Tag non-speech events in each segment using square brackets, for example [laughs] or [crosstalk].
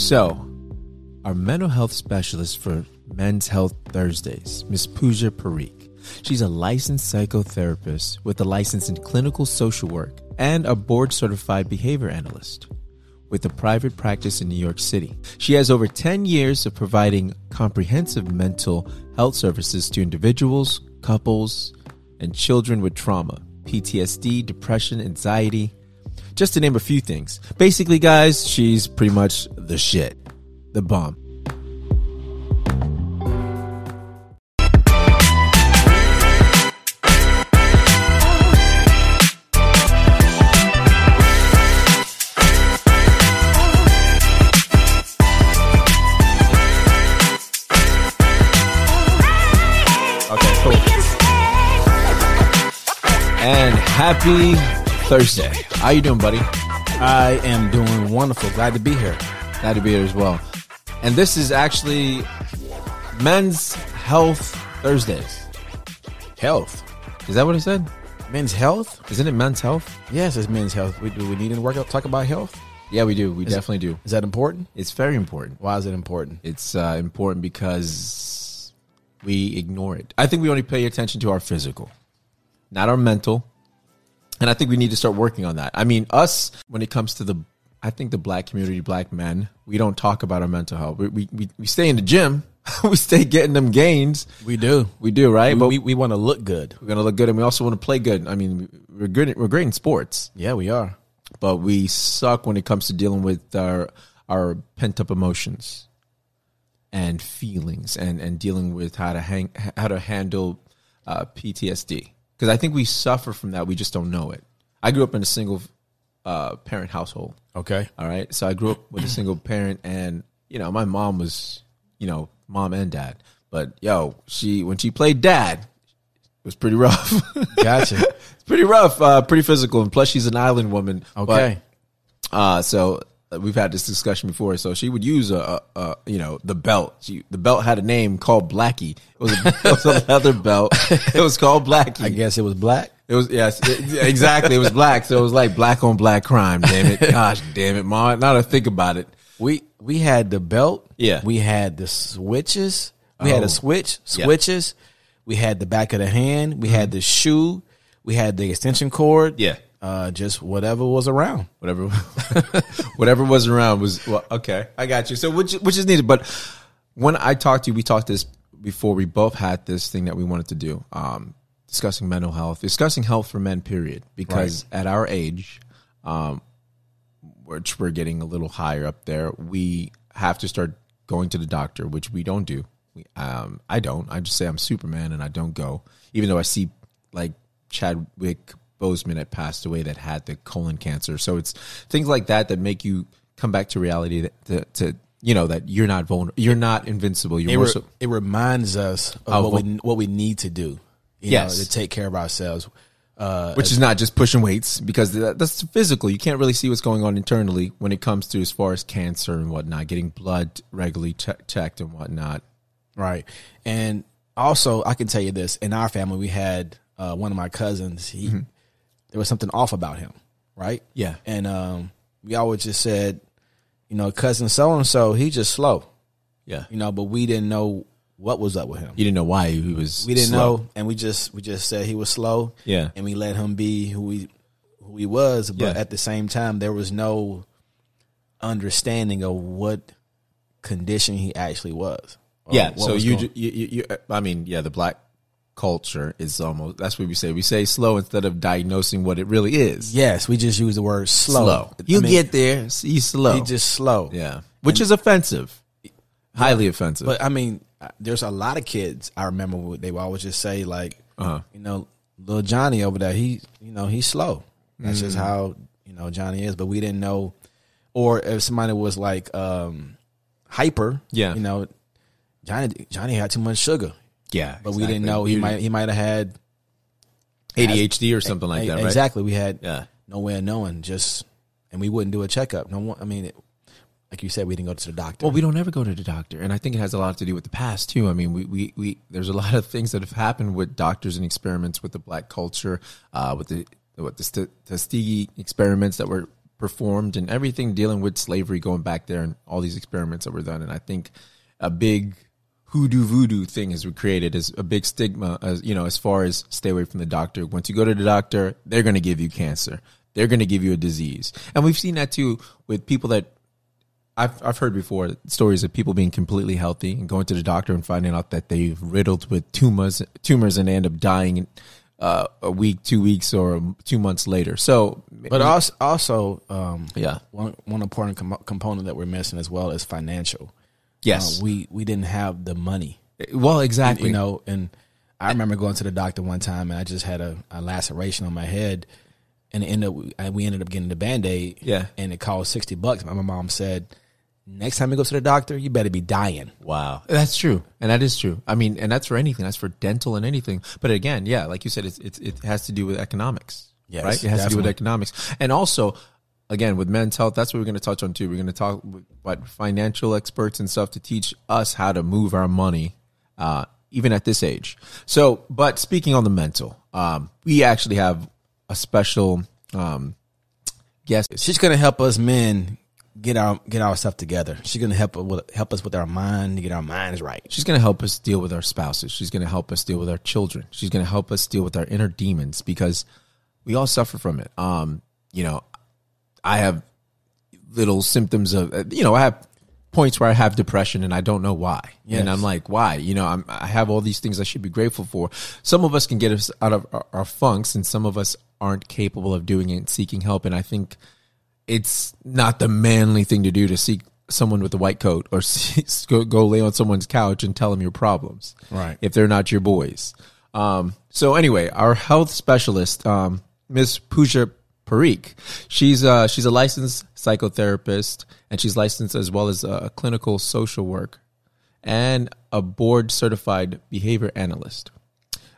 So, our mental health specialist for Men's Health Thursdays, Ms. Pooja Parikh. She's a licensed psychotherapist with a license in clinical social work and a board certified behavior analyst with a private practice in New York City. She has over 10 years of providing comprehensive mental health services to individuals, couples, and children with trauma, PTSD, depression, anxiety, just to name a few things. Basically, guys, she's pretty much the shit, the bomb. Okay, cool. And happy Thursday. How you doing, buddy? I am doing wonderful. Glad to be here. Glad to be here as well. And this is actually Men's Health Thursdays. Health. Is that what it said? Men's health? Isn't it Men's Health? Yes, it's men's health. We, do we need to work out, talk about health? Yeah, we do. We definitely do. Is that important? It's very important. Why is it important? It's uh, important because we ignore it. I think we only pay attention to our physical, not our mental. And I think we need to start working on that. I mean, us, when it comes to the, I think the black community, black men, we don't talk about our mental health. We, we, we, we stay in the gym. [laughs] we stay getting them gains. We do. We do, right? We, but we, we want to look good. we're going to look good and we also want to play good. I mean, we're good. We're great in sports, Yeah, we are. but we suck when it comes to dealing with our, our pent up emotions and feelings and, and dealing with how to hang, how to handle uh, PTSD. Cause I think we suffer from that. We just don't know it. I grew up in a single uh, parent household. Okay. All right. So I grew up with a [clears throat] single parent and, you know, my mom was, you know, mom and dad. But yo, she, when she played dad, it was pretty rough. [laughs] Gotcha. it's pretty rough, uh, pretty physical. And plus she's an island woman. Okay. But, uh, so we've had this discussion before. So she would use a, a, a you know, the belt. She, the belt had a name called Blackie. It was a, it was a leather belt. It was called Blackie. I guess it was black. It was yes, it- exactly. It was black, so it was like black on black crime. Damn it! Gosh, damn it, mom. Now I think about it, We we had the belt. Yeah. We had the switches. We had Oh. a switch, Yeah. switches. We had the back of the hand. We had mm-hmm. the shoe. We had the extension cord. Yeah. Uh, just whatever was around. whatever, [laughs] whatever was around was well, okay. I got you. So which which is needed, but when I talked to you, we talked this before. We both had this thing that we wanted to do, um, discussing mental health, discussing health for men. Period. Because at our age, um, which we're getting a little higher up there, we have to start going to the doctor, which we don't do. We, um, I don't. I just say I'm Superman and I don't go, even though I see like Chadwick Boseman had passed away that had the colon cancer. So it's things like that that make you come back to reality that to, to you know that you're not vulnerable, you're not invincible. You're It, re- so, it reminds us of Of what we what we need to do. You Yes. know, to take care of ourselves. Uh, which is not just pushing weights because that, that's physical. You can't really see what's going on internally when it comes to as far as cancer and whatnot, getting blood regularly che- checked and whatnot. Right. And also, I can tell you this: in our family, we had uh, one of my cousins. He there was something off about him, right? Yeah. And um, we always just said, you know, cousin so and so, he just slow, Yeah, you know. But we didn't know what was up with him. you didn't know why he was. We didn't slow. know, and we just we just said he was slow. Yeah. And we let him be who he who he was, but Yeah. at the same time, there was no understanding of what condition he actually was. Yeah, so was you, going- you, you, you, I mean, yeah, the black culture is almost that's what we say. We say slow instead of diagnosing what it really is. Yes, we just use the word slow. You I mean, get there, he's slow. he just slow. yeah, which is offensive, highly offensive. But I mean, there's a lot of kids I remember they would always just say like, Uh-huh. you know, little Johnny over there, he, you know, he's slow. That's just Mm. how you know Johnny is. But we didn't know, or if somebody was like um hyper, Yeah. you know, Johnny Johnny had too much sugar, yeah, but we didn't know he might he might have had ADHD or something like E- that, right? exactly. We had Yeah. no way of knowing. Just and we wouldn't do a checkup. No one. I mean, it, like you said, we didn't go to the doctor. Well, we don't ever go to the doctor, and I think it has a lot to do with the past too. I mean, we we, we there's a lot of things that have happened with doctors and experiments with the black culture, uh, with the with the St- Tuskegee experiments that were performed and everything dealing with slavery going back there and all these experiments that were done. And I think a big hoodoo voodoo thing is created as a big stigma as you know as far as stay away from the doctor. Once you go to the doctor they're going to give you cancer. They're going to give you a disease. And we've seen that too with people that I've, I've heard before stories of people being completely healthy and going to the doctor and finding out that they've riddled with tumors tumors and they end up dying uh, a week two weeks or two months later. So But also, also um, yeah. one one important com- component that we're missing as well is financial. Yes Uh, we we didn't have the money, well exactly you know. And I remember going to the doctor one time, and I just had a, a laceration on my head, and it ended up, we ended up getting the band aid. Yeah. and it cost sixty bucks. My mom said, "Next time you go to the doctor, you better be dying." Wow, that's true, and that is true. I mean, and that's for anything. That's for dental and anything. But again, yeah, like you said, it's, it's it has to do with economics, Yes, right? It has to do with economics, and also, again, with men's health. That's what we're going to touch on too. We're going to talk with what financial experts and stuff to teach us how to move our money, uh, even at this age. So, but speaking on the mental, um, we actually have a special um, guest. She's gonna help us men get our get our stuff together. She's gonna help with, help us with our mind to get our minds right. She's going to help us deal with our spouses. She's going to help us deal with our children. She's going to help us deal with our inner demons because we all suffer from it. Um, you know, I have little symptoms of, uh, you know, I have points where I have depression and I don't know why. Yes. And I'm like, why? You know, I'm, I have all these things I should be grateful for. Some of us can get us out of our, our funks and some of us aren't capable of doing it and seeking help. And I think it's not the manly thing to do to seek someone with a white coat or see, [laughs] go, go lay on someone's couch and tell them your problems. Right. If they're not your boys. Um, so anyway, our health specialist, um, Miss Pooja Parikh, she's, uh, she's a licensed psychotherapist and she's licensed as well as a clinical social work and a board certified behavior analyst.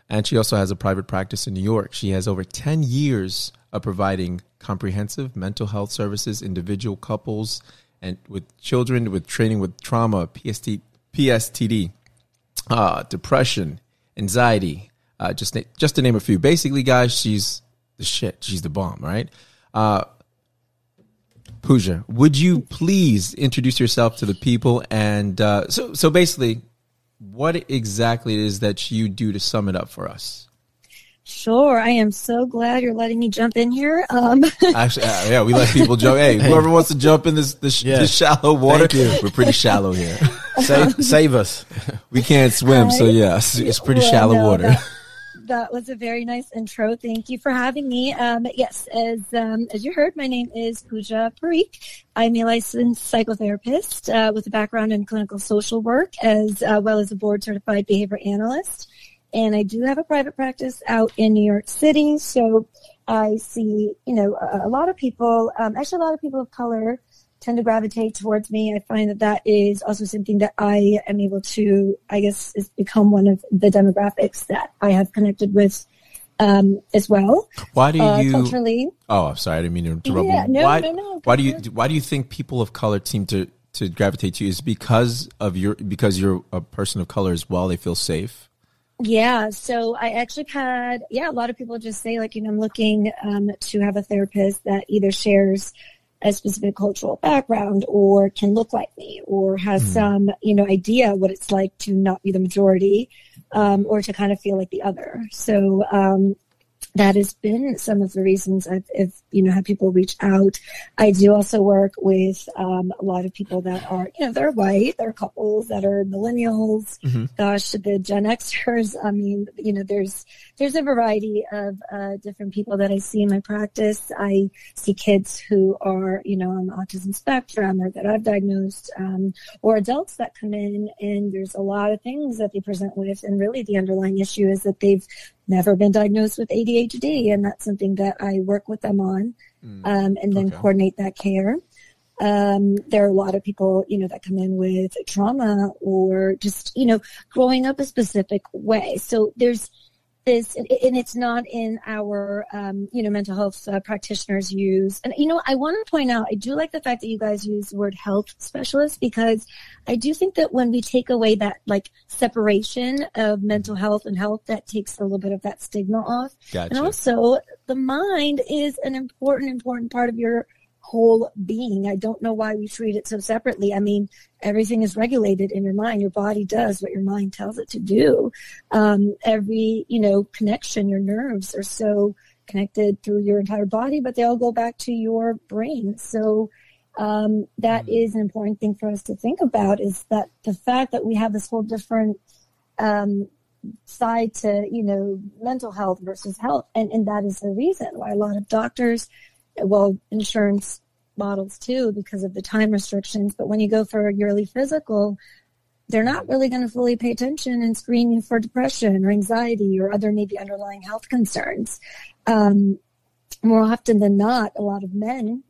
And she also has a private practice in New York. She has over 10 years of providing comprehensive mental health services, individual couples, and with children with training with trauma, PST, PSTD, uh, depression, anxiety, uh, just, na- just to name a few. Basically, guys, she's the shit. She's the bomb, right? Uh, Pooja, would you please introduce yourself to the people? And uh, so, so basically, what exactly it is that you do to sum it up for us? Sure. I am so glad you're letting me jump in here. Um, [laughs] Actually, uh, yeah, we let people jump. Hey, whoever wants to jump in this this, Yeah. this shallow water, we're pretty shallow here. Save save us. We can't swim, so yeah, it's, it's pretty well, shallow no, water. That, that was a very nice intro. Thank you for having me. Um, yes, as um, as you heard, my name is Pooja Parikh. I'm a licensed psychotherapist uh, with a background in clinical social work, as uh, well as a board certified behavior analyst. And I do have a private practice out in New York City. So I see, you know, a, a lot of people, um, actually a lot of people of color tend to gravitate towards me. I find that that is also something that I am able to, I guess, is become one of the demographics that I have connected with um, as well. Why do Uh, you? culturally, Oh, I'm sorry, I didn't mean to interrupt. Yeah, no, why, no, no, Why do you? Why do you think people of color seem to to gravitate to you? Is it because of your because you're a person of color as well? They feel safe. Yeah, so I actually had, yeah, a lot of people just say, like, you know, I'm looking um, to have a therapist that either shares a specific cultural background or can look like me or has some, you know, idea what it's like to not be the majority um, or to kind of feel like the other. So, um, that has been some of the reasons I've, if you know, had people reach out. I do also work with um, a lot of people that are, you know, they're white, they're couples that are millennials. Gosh, the Gen Xers. I mean, you know, there's there's a variety of uh, different people that I see in my practice. I see kids who are, you know, on the autism spectrum or that I've diagnosed, um, or adults that come in, and there's a lot of things that they present with, and really the underlying issue is that they've never been diagnosed with ADHD, and that's something that I work with them on, um, and then Okay. coordinate that care. Um, there are a lot of people, you know, that come in with trauma or just, you know, growing up a specific way. So there's this, and it's not in our, um, you know, mental health uh, practitioners use. And, you know, I want to point out, I do like the fact that you guys use the word health specialist because I do think that when we take away that like separation of mental health and health, that takes a little bit of that stigma off. Gotcha. And also, the mind is an important, important part of your whole being. I don't know why we treat it so separately. I mean, everything is regulated in your mind. Your body does what your mind tells it to do. Um, every, you know, connection, your nerves are so connected through your entire body, but they all go back to your brain. So, um, that mm-hmm. is an important thing for us to think about is that the fact that we have this whole different, um, side to, you know, mental health versus health. And, and that is the reason why a lot of doctors, well, insurance models too, because of the time restrictions. But when you go for a yearly physical, they're not really going to fully pay attention and screen you for depression or anxiety or other maybe underlying health concerns. Um, more often than not, a lot of men,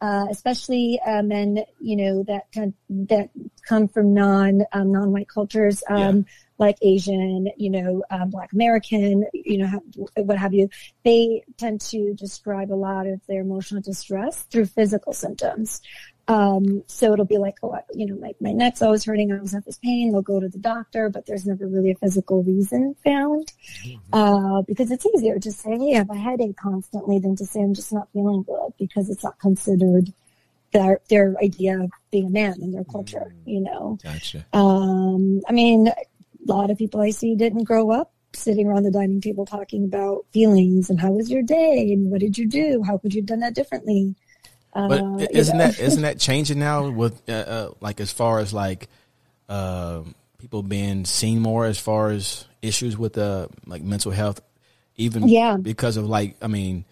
uh, especially uh, men, you know, that that come from non um, non white cultures, um, yeah like Asian, you know, um, Black American, you know, what have you, they tend to describe a lot of their emotional distress through physical symptoms. Um, so it'll be like, oh, you know, my, my neck's always hurting. I always have this pain. They'll go to the doctor, but there's never really a physical reason found. Mm-hmm. Uh, because it's easier to say, hey, I have a headache constantly than to say I'm just not feeling good because it's not considered their their idea of being a man in their culture, mm. you know. Gotcha. Um, I mean, a lot of people I see didn't grow up sitting around the dining table talking about feelings and how was your day and what did you do? How could you have done that differently? But uh, isn't that isn't that [laughs] changing now with uh, uh, like as far as like uh, people being seen more as far as issues with uh, like mental health, even yeah. because of like I mean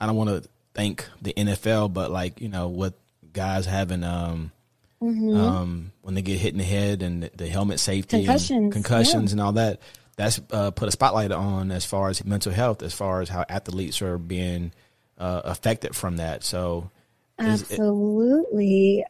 I don't want to thank the NFL, but like you know with guys having um, Mm-hmm. Um, when they get hit in the head and the, the helmet safety concussions, and concussions yeah. and all that, that's uh, put a spotlight on as far as mental health, as far as how athletes are being uh, affected from that. So, absolutely. It,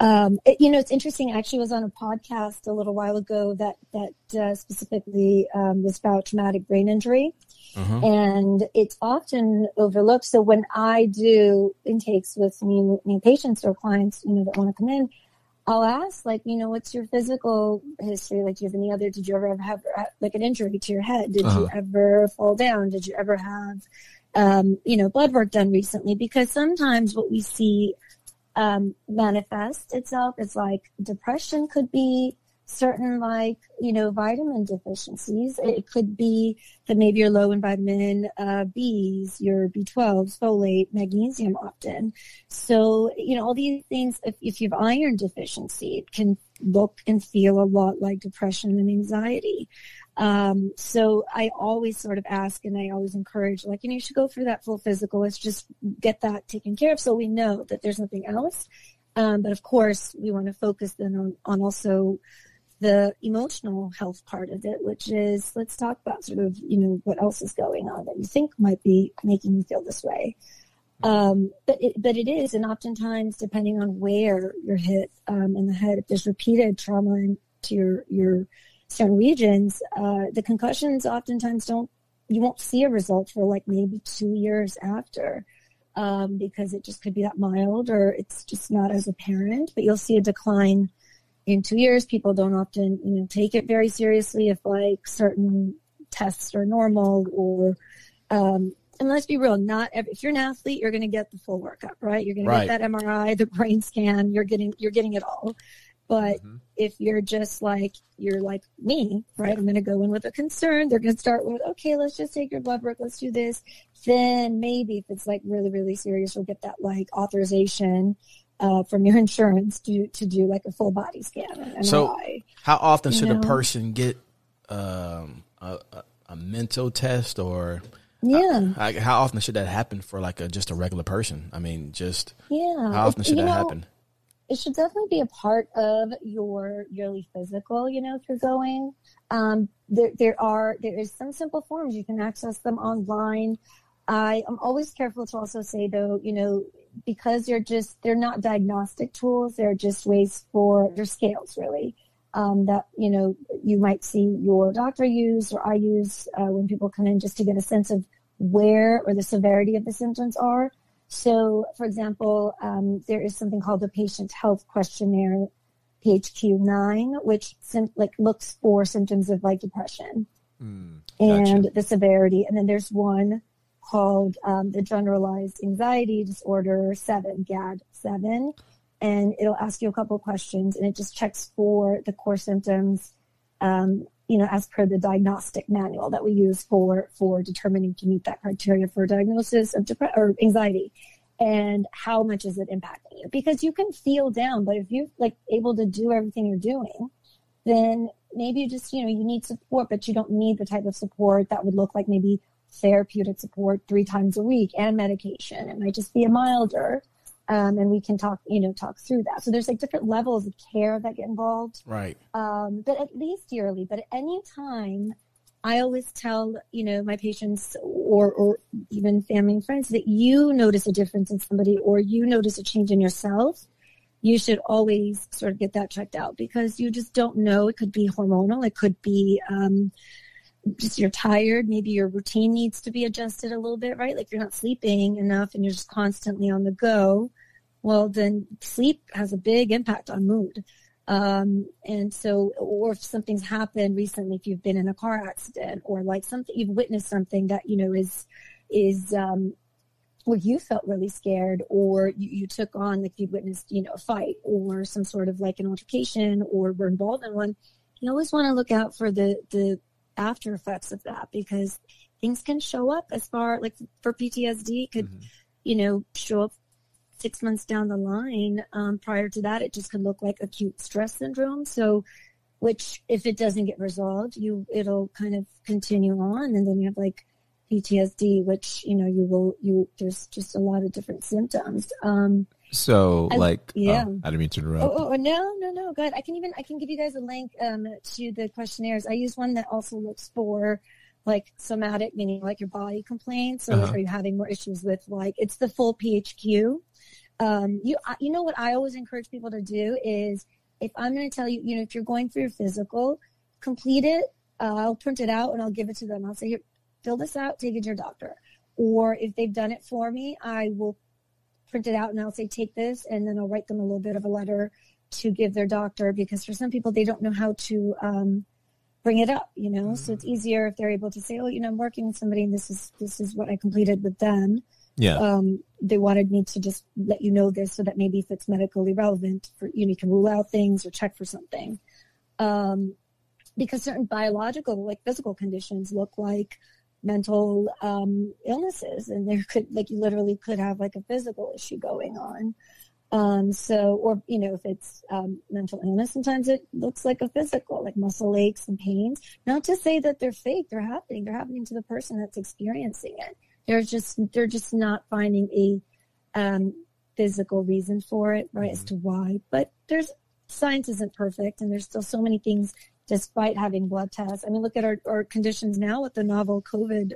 um, it, you know, it's interesting. I actually was on a podcast a little while ago that that uh, specifically um, was about traumatic brain injury, mm-hmm. and it's often overlooked. So when I do intakes with new, new patients or clients, you know, that want to come in, I'll ask, like, you know, what's your physical history? Like, do you have any other, did you ever have, like an injury to your head? Did uh-huh. you ever fall down? Did you ever have, um, you know, blood work done recently? Because sometimes what we see um, manifest itself is like depression could be certain like you know vitamin deficiencies. It could be that maybe you're low in vitamin uh, b's your b12 folate magnesium often. So you know all these things if, if you have iron deficiency it can look and feel a lot like depression and anxiety. Um, so i always sort of ask and i always encourage like you know you should go through that full physical. Let's just get that taken care of so we know that there's nothing else. Um, but of course we want to focus then on, on also the emotional health part of it, which is let's talk about sort of, you know, what else is going on that you think might be making you feel this way. Um, but it, but it is, and oftentimes, depending on where you're hit um, in the head, if there's repeated trauma to your your certain regions, uh, the concussions oftentimes don't you won't see a result for like maybe two years after. Um, because it just could be that mild or it's just not as apparent, but you'll see a decline in two years, people don't often, you know, take it very seriously if like certain tests are normal or, um, and let's be real, not every, if you're an athlete, you're going to get the full workup, right? You're going right. to get that MRI, the brain scan, you're getting, you're getting it all. But mm-hmm. if you're just like, you're like me, right? I'm going to go in with a concern. They're going to start with, okay, let's just take your blood work. Let's do this. Then maybe if it's like really, really serious, we'll get that like authorization uh, from your insurance to to do like a full body scan. so, how often should know? a person get um, a, a, a, mental test, or yeah, uh, how often should that happen for like a just a regular person? I mean, just yeah, how often should that know, happen? It should definitely be a part of your yearly physical. You know, if you're going, um, there there are there is some simple forms you can access them online. I am always careful to also say though, you know, because they're just they're not diagnostic tools. They're just ways for they're scales really um, that you know you might see your doctor use or i use uh, when people come in just to get a sense of where or the severity of the symptoms are. So for example um, there is something called the patient health questionnaire phq9 which sim- like looks for symptoms of like depression mm, gotcha. and the severity. And then there's one called um, the Generalized Anxiety Disorder 7, GAD 7. And it'll ask you a couple of questions and it just checks for the core symptoms, um, you know, as per the diagnostic manual that we use for, for determining to meet that criteria for diagnosis of depression or anxiety and how much is it impacting you? Because you can feel down, but if you're like able to do everything you're doing, then maybe you just, you know, you need support, but you don't need the type of support that would look like maybe therapeutic support three times a week and medication. It might just be a milder. Um, and we can talk, you know, talk through that. So there's like different levels of care that get involved. Right. Um, but at least yearly, but at any time, I always tell, you know, my patients or, or even family and friends that you notice a difference in somebody or you notice a change in yourself you should always sort of get that checked out because you just don't know. It could be hormonal. It could be, um, just you're tired. Maybe your routine needs to be adjusted a little bit, right? Like you're not sleeping enough and you're just constantly on the go. Well, then sleep has a big impact on mood. Um, and so, or if something's happened recently, if you've been in a car accident or like something, you've witnessed something that, you know, is, is, um, where you felt really scared or you, you took on like you witnessed you know a fight or some sort of like an altercation or were involved in one you always want to look out for the the after effects of that because things can show up as far like for ptsd could mm-hmm. you know show up six months down the line. Um, prior to that it just could look like acute stress syndrome. So which if it doesn't get resolved you it'll kind of continue on. And then you have like PTSD, which you know you will you there's just a lot of different symptoms. Um, so I, like yeah, oh, I didn't mean to interrupt. Oh, oh, no no no good. I can even I can give you guys a link um, to the questionnaires. I use one that also looks for like somatic, meaning like your body complaints. So uh-huh. are you having more issues with like it's the full PHQ. Um, you you know what I always encourage people to do is if I'm going to tell you you know if you're going for your physical, complete it. Uh, I'll print it out and I'll give it to them. I'll say, here, fill this out, take it to your doctor. Or if they've done it for me, I will print it out and I'll say, take this. And then I'll write them a little bit of a letter to give their doctor because for some people, they don't know how to, um, bring it up, you know, mm-hmm. so it's mm-hmm. easier if they're able to say, oh, you know, I'm working with somebody and this is, this is what I completed with them. Yeah. Um, they wanted me to just let you know this so that maybe if it's medically relevant for, you know, you can rule out things or check for something. Um, because certain biological, like physical conditions look like mental um, illnesses and there could like you literally could have like a physical issue going on. Um, so or you know if it's um, mental illness sometimes it looks like a physical like muscle aches and pains. Not to say that they're fake they're happening they're happening to the person that's experiencing it. They're just they're just not finding a um, physical reason for it right mm-hmm. as to why. But there's science isn't perfect and there's still so many things despite having blood tests. I mean, look at our, our conditions now with the novel COVID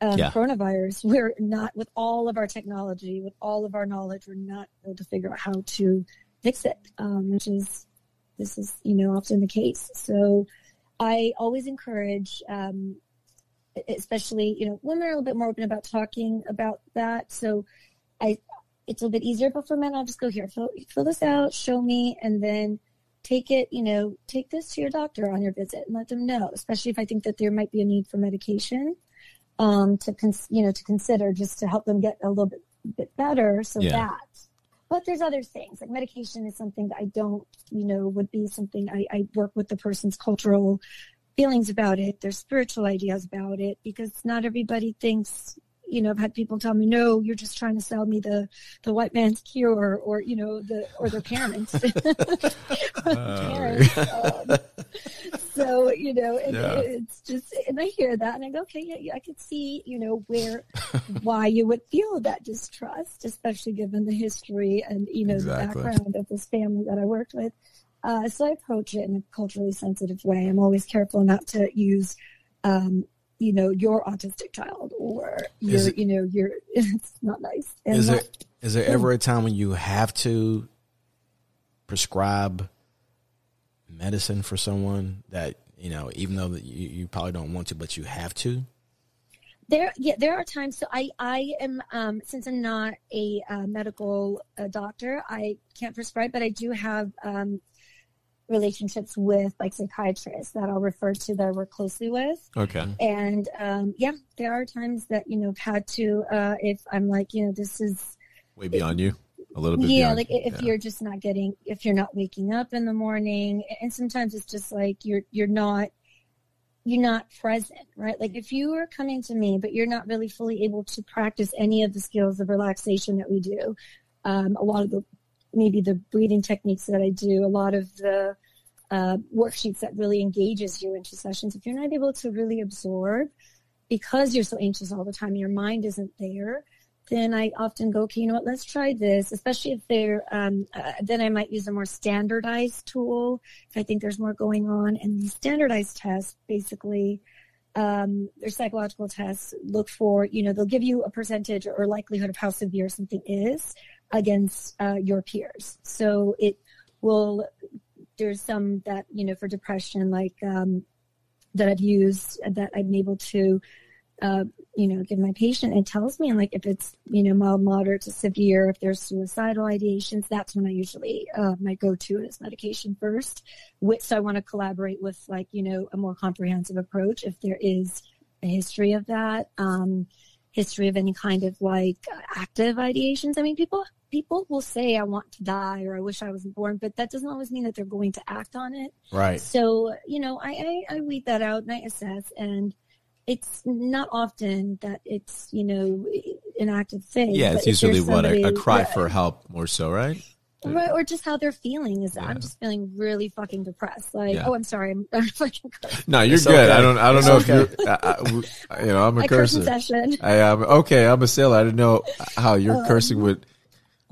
um, yeah. coronavirus. We're not, with all of our technology, with all of our knowledge, we're not able to figure out how to fix it, um, which is, this is, you know, often the case. So I always encourage, um, especially, you know, women are a little bit more open about talking about that. So I, it's a little bit easier, but for men, I'll just go here, fill, fill this out, show me, and then take it, you know, take this to your doctor on your visit and let them know, especially if I think that there might be a need for medication, um, to, cons- you know, to consider just to help them get a little bit, bit better. So yeah. that, but there's other things like medication is something that I don't, you know, would be something I, I work with the person's cultural feelings about it, their spiritual ideas about it, because not everybody thinks you know, I've had people tell me, no, you're just trying to sell me the, the white man's cure or, you know, the, or their parents. [laughs] Um, [laughs] so, you know, and yeah. it's just, and I hear that and I go, okay, yeah, yeah, I could see, you know, where, why you would feel that distrust, especially given the history and, you know, exactly. the background of this family that I worked with. Uh, so I approach it in a culturally sensitive way. I'm always careful not to use um, you know your autistic child or your it, you know your [laughs] it's not nice. And is there is there ever a time when you have to prescribe medicine for someone that you know even though that you, you probably don't want to but you have to? There yeah there are times. So i i am um since i'm not a uh, medical uh, doctor i can't prescribe but i do have um relationships with like psychiatrists that I'll refer to that I work closely with. Okay. And um, yeah, there are times that you know I've had to uh, if I'm like you know this is way beyond you a little bit. Yeah, beyond, like if yeah. you're just not getting if you're not waking up in the morning, and sometimes it's just like you're you're not you're not present, right? Like if you are coming to me, but you're not really fully able to practice any of the skills of relaxation that we do, um, a lot of the maybe the breathing techniques that I do, a lot of the uh, worksheets that really engages you into sessions. If you're not able to really absorb because you're so anxious all the time, your mind isn't there. Then I often go, okay, you know what? Let's try this. Especially if they're, um, uh, then I might use a more standardized tool if I think there's more going on. And these standardized tests, basically, um, they're psychological tests. Look for, you know, they'll give you a percentage or likelihood of how severe something is against uh, your peers. So it will, there's some that, you know, for depression, like um, that I've used that I'm able to, uh, you know, give my patient. It tells me, like, if it's, you know, mild, moderate to severe, if there's suicidal ideations, that's when I usually, uh, my go-to is medication first. Which, so I want to collaborate with, like, you know, a more comprehensive approach if there is a history of that. Um, history of any kind of like active ideations. I mean, people people will say I want to die or I wish I wasn't born, but that doesn't always mean that they're going to act on it. Right. So you know, I I, I weed that out and I assess, and it's not often that it's you know an active thing. Yeah, it's usually what a, a cry yeah. for help more so, right? Right, or just how they're feeling is yeah. I'm just feeling really fucking depressed. Like, yeah. oh, I'm sorry, I'm, [laughs] I'm fucking. Cursed. No, you're it's good. Okay. I don't. I don't it's know okay. if you're. I, I, you know, I'm a cursor. Session. I am okay. I'm a sailor. I didn't know how your um, cursing would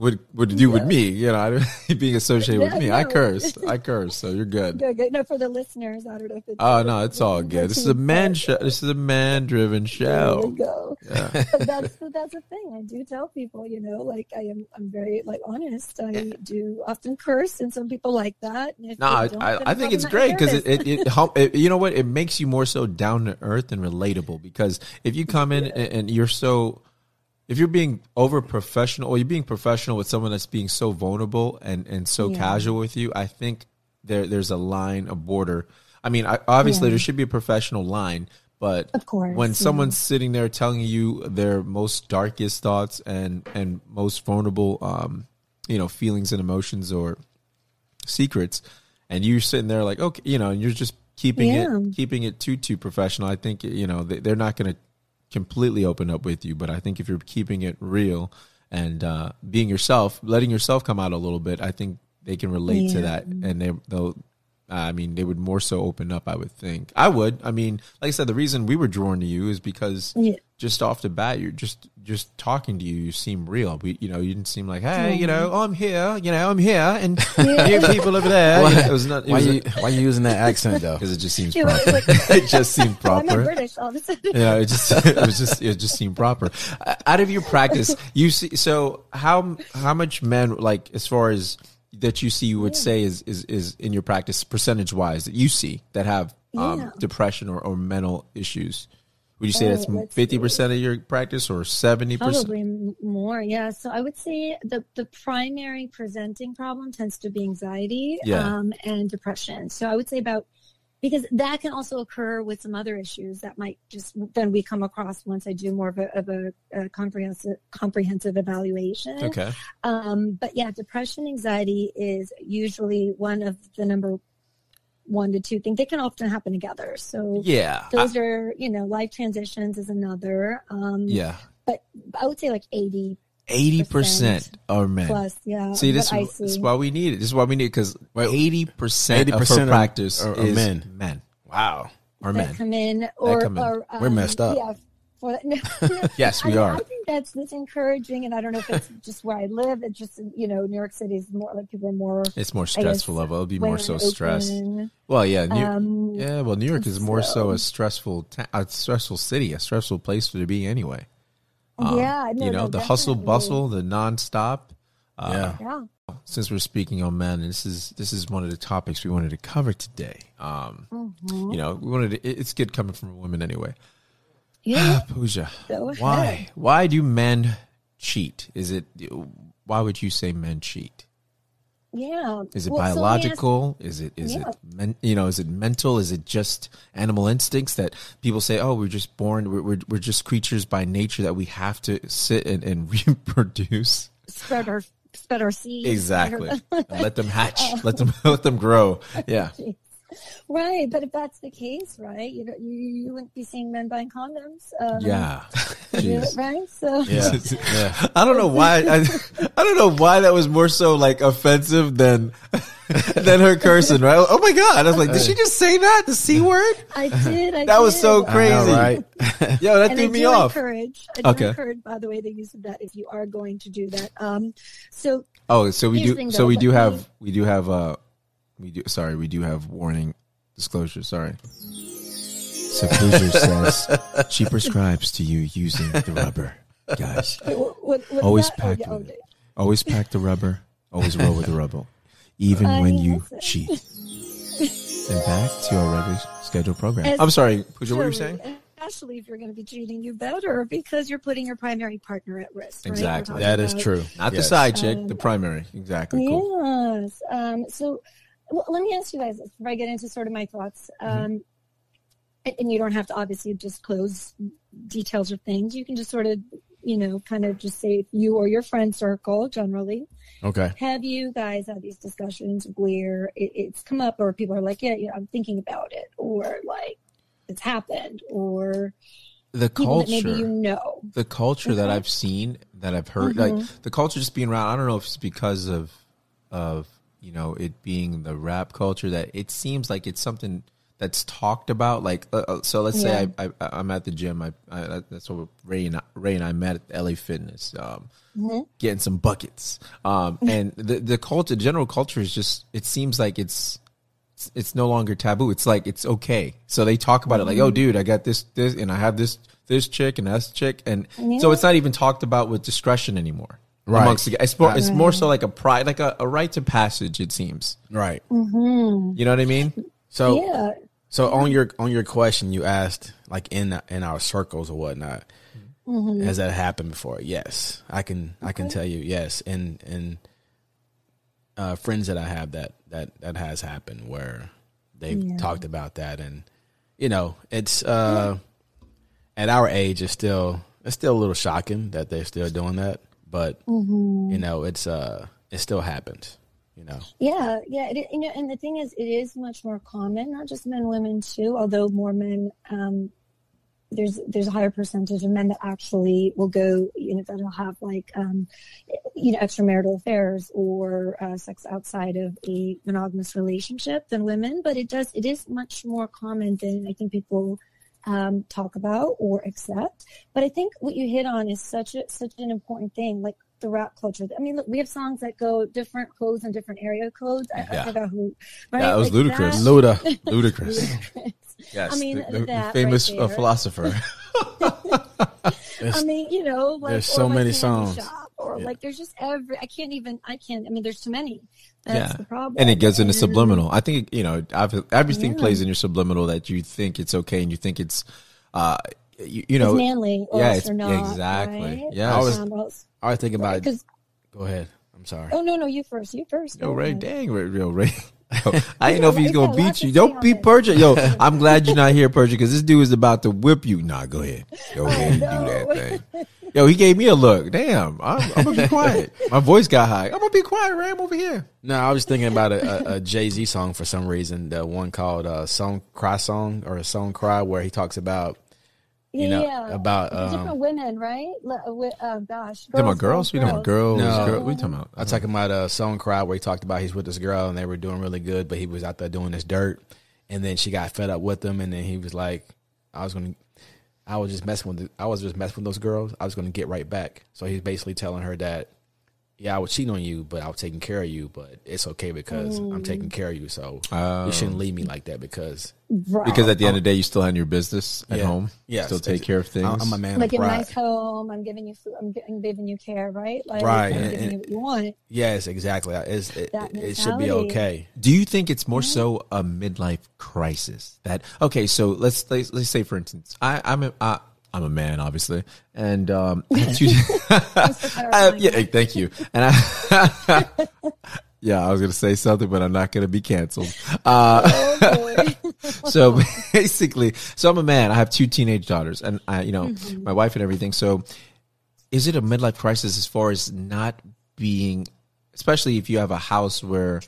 would would do yeah. with me. You know, [laughs] being associated with me. I curse. I [laughs] curse. So you're good. Good, good. No, for the listeners, I don't know if it's. Oh no, it's all good. This is a man show. This is a man driven show. [laughs] There you go. Yeah. but that's that's the thing. I do tell people, you know, like I am. I'm very like honest. I yeah. do often curse, and some people like that. no, I, I, I think it's great because it it, it, help, it, You know what? It makes you more so down to earth and relatable. Because if you come in and, and you're so if you're being over professional or you're being professional with someone that's being so vulnerable and, and so yeah. casual with you, I think there there's a line, a border. I mean, I, obviously yeah. there should be a professional line, but of course, when yeah. someone's sitting there telling you their most darkest thoughts and and most vulnerable, um, you know, feelings and emotions or secrets, and you're sitting there like, okay, you know, and you're just keeping it keeping it too too professional. I think you know they, they're not going to completely open up with you. But I think if you're keeping it real and uh, being yourself, letting yourself come out a little bit, I think they can relate yeah. to that, and they they'll. I mean, they would more so open up. I would think. I would. I mean, like I said, the reason we were drawn to you is because yeah. just off the bat, you're just just talking to you, you seem real. We, you know, you didn't seem like, hey, you know, I'm here, you know, I'm here, and [laughs] yeah. you people over there. Why, it was not. It why, was you, a, why are you using that accent though? [laughs] Because it just seems proper. Like, [laughs] it just seemed proper. Well, I'm British all of a sudden. Yeah, it just it was just it just seemed proper. Out of your practice, you see. So how how much men like as far as that you see you would yeah. say is, is is in your practice percentage wise that you see that have um, yeah. depression or, or mental issues would you say oh, that's fifty percent of your practice or seventy percent? Probably more. Yeah. So I would say the the primary presenting problem tends to be anxiety yeah. um, and depression. So I would say about because that can also occur with some other issues that might just then we come across once I do more of a, of a, a comprehensive comprehensive evaluation. Okay. Um, but yeah, depression, anxiety is usually one of the number one to two things. They can often happen together. So yeah, those I, are you know life transitions is another. Um, yeah, but I would say like eighty. Eighty percent are men. Plus, yeah. See, this, is, this is why we need it. This is why we need it because eighty percent of her practice are, are, is men. Men. Wow. Or men. Come in or, come in. or um, we're messed up. Yeah, for that. [laughs] No, yes, we I, are. I think that's that's encouraging, and I don't know if it's just where I live. It's just you know, New York City is more like people are more. It's more stressful level. It'll be more so stressed. Well, yeah, New, um, yeah. Well, New York is more so, so a stressful, ta- a stressful city, a stressful place to be anyway. Um, yeah, no, you know no, the hustle bustle, the nonstop. Uh, yeah. Since we're speaking on men, this is this is one of the topics we wanted to cover today. Um, mm-hmm. You know, we wanted to, it's good coming from a woman anyway. Yeah. Ah, Pooja, why? Why do men cheat? Is it? Why would you say men cheat? Yeah. Is it well, biological? So is it is yeah. it men, you know is it mental? Is it just animal instincts that people say? Oh, we're just born. We're we're, we're just creatures by nature that we have to sit and, and [laughs] reproduce. Spread our spread our seeds. Exactly. [laughs] let them hatch. Uh, let them [laughs] let them grow. Yeah. Right, but if that's the case, right, you you, you wouldn't be seeing men buying condoms. Um, yeah, [laughs] right. So yeah. [laughs] yeah. I don't know why. I, [laughs] I don't know why that was more so like offensive than than her cursing. Right? Oh my god! I was like, did she just say that the c word? I did. I that did. was so crazy, know, right? Yo, that and threw I me off. Encourage. I do okay. encourage, by the way, the use of that if you are going to do that. Um. So. Oh, so we do. so we do have. We do have. Uh, we do. Sorry, we do have warning disclosure. Sorry. Seclusion [laughs] says she prescribes to you using the rubber, guys. What, what, what always pack oh, with it. Always pack the rubber. Always roll with the rubber, even I when you cheat. and back to our regular scheduled program. As I'm sorry, Pooja, what were you saying? Especially if you're going to be cheating, you better because you're putting your primary partner at risk. Right? Exactly, that is true. Not yes. the side chick, um, the primary. Exactly. Cool. Yes. Um, so well, let me ask you guys before I get into sort of my thoughts. Mm-hmm. Um, and you don't have to obviously disclose details or things. You can just sort of, you know, kind of just say you or your friend circle generally. Okay. Have you guys had these discussions where it, it's come up, or people are like, yeah, yeah, I'm thinking about it, or like it's happened, or the culture maybe you know the culture okay. that I've seen that I've heard, mm-hmm. like the culture just being around. I don't know if it's because of of you know it being the rap culture that it seems like it's something that's talked about like uh, uh so let's yeah. say I, I am at the gym I, I, that's what Ray and I, Ray and I met at LA Fitness um, mm-hmm. getting some buckets um, [laughs] and the the culture general culture is just it seems like it's it's no longer taboo it's like it's okay so they talk about mm-hmm. it like oh mm-hmm. dude I got this this and I have this this chick and that's chick and yeah. so it's not even talked about with discretion anymore right. amongst the it's more, it's more so like a pride like a, a rite of passage it seems right mm-hmm. you know what i mean so yeah. so on your on your question you asked like in in our circles or whatnot mm-hmm. has that happened before yes i can okay. i can tell you yes and and uh, friends that i have that that that has happened where they've yeah. talked about that and you know it's uh yeah. at our age it's still it's still a little shocking that they're still doing that but mm-hmm. you know, it's uh, it still happens. You know. Yeah, yeah. It, you know, and the thing is, it is much more common, not just men, women too. Although more men, um, there's there's a higher percentage of men that actually will go, you know, that'll have like, um, you know, extramarital affairs or uh, sex outside of a monogamous relationship than women. But it does, it is much more common than I think people um, talk about or accept. But I think what you hit on is such a such an important thing, like the rap culture. I mean, look, we have songs that go different codes and different area codes. I, yeah. I forgot who. Right? Yeah, it was like Ludacris. [laughs] Luda. Ludacris. Ludacris. [laughs] Yes, I mean, the, the, the famous right philosopher. [laughs] I mean, you know, like, there's so many songs. or yeah. like there's just every. I can't even. I can't. I mean, there's too many. That's yeah. the problem. And it gets into subliminal. I think you know everything yeah. plays in your subliminal that you think it's okay and you think it's, uh, you, you know, it's manly. yeah, it's, not, exactly. Right? Yeah, I was, I was thinking about. Right, go ahead. I'm sorry. Oh no, no, you first. You first. Yo, Ray, dang, Ray, yo, Ray. [laughs] I didn't know if he's gonna beat you. Don't beat Persia. Yo, [laughs] I'm glad you're not here, Persia, because this dude is about to whip you. Nah, go ahead. Go ahead and do that thing. [laughs] Yo, he gave me a look. Damn, I'm, I'm gonna be quiet. [laughs] My voice got high. I'm gonna be quiet, Ram, over here. No, I was thinking about a, a, a Jay Z song for some reason. The one called uh, "Song Cry Song" or a "Song Cry," where he talks about you know, yeah. about um, different women, right? Uh, uh, gosh, girls, about girls? We talking about girls? No, girls. we talking about? I'm talking about a song cry where he talked about he's with this girl and they were doing really good, but he was out there doing this dirt, and then she got fed up with him, and then he was like, "I was gonna, I was just messing with, the, I was just messing with those girls. I was gonna get right back." So he's basically telling her that yeah, I was cheating on you, but I was taking care of you, but it's okay because mm. I'm taking care of you. So you shouldn't leave me like that because right. because at the end of the day, you still have your business at yeah. home. Yeah, still take care of things. I'm a man. Like a nice home. I'm giving you food. I'm, I'm giving you care. Right. Like, right. I'm giving you what you want. Yes, exactly. It's, it, it, should be okay. Do you think it's more so a midlife crisis that okay? So let's let's, let's say for instance, I I'm a, I, I'm a man, obviously, and um, [laughs] two, uh, yeah, thank you. And I, [laughs] Yeah, I was gonna say something, but I'm not gonna be canceled. Uh, oh, [laughs] so basically, so I'm a man. I have two teenage daughters, and I, you know, mm-hmm. my wife and everything. So, is it a midlife crisis as far as not being, especially if you have a house where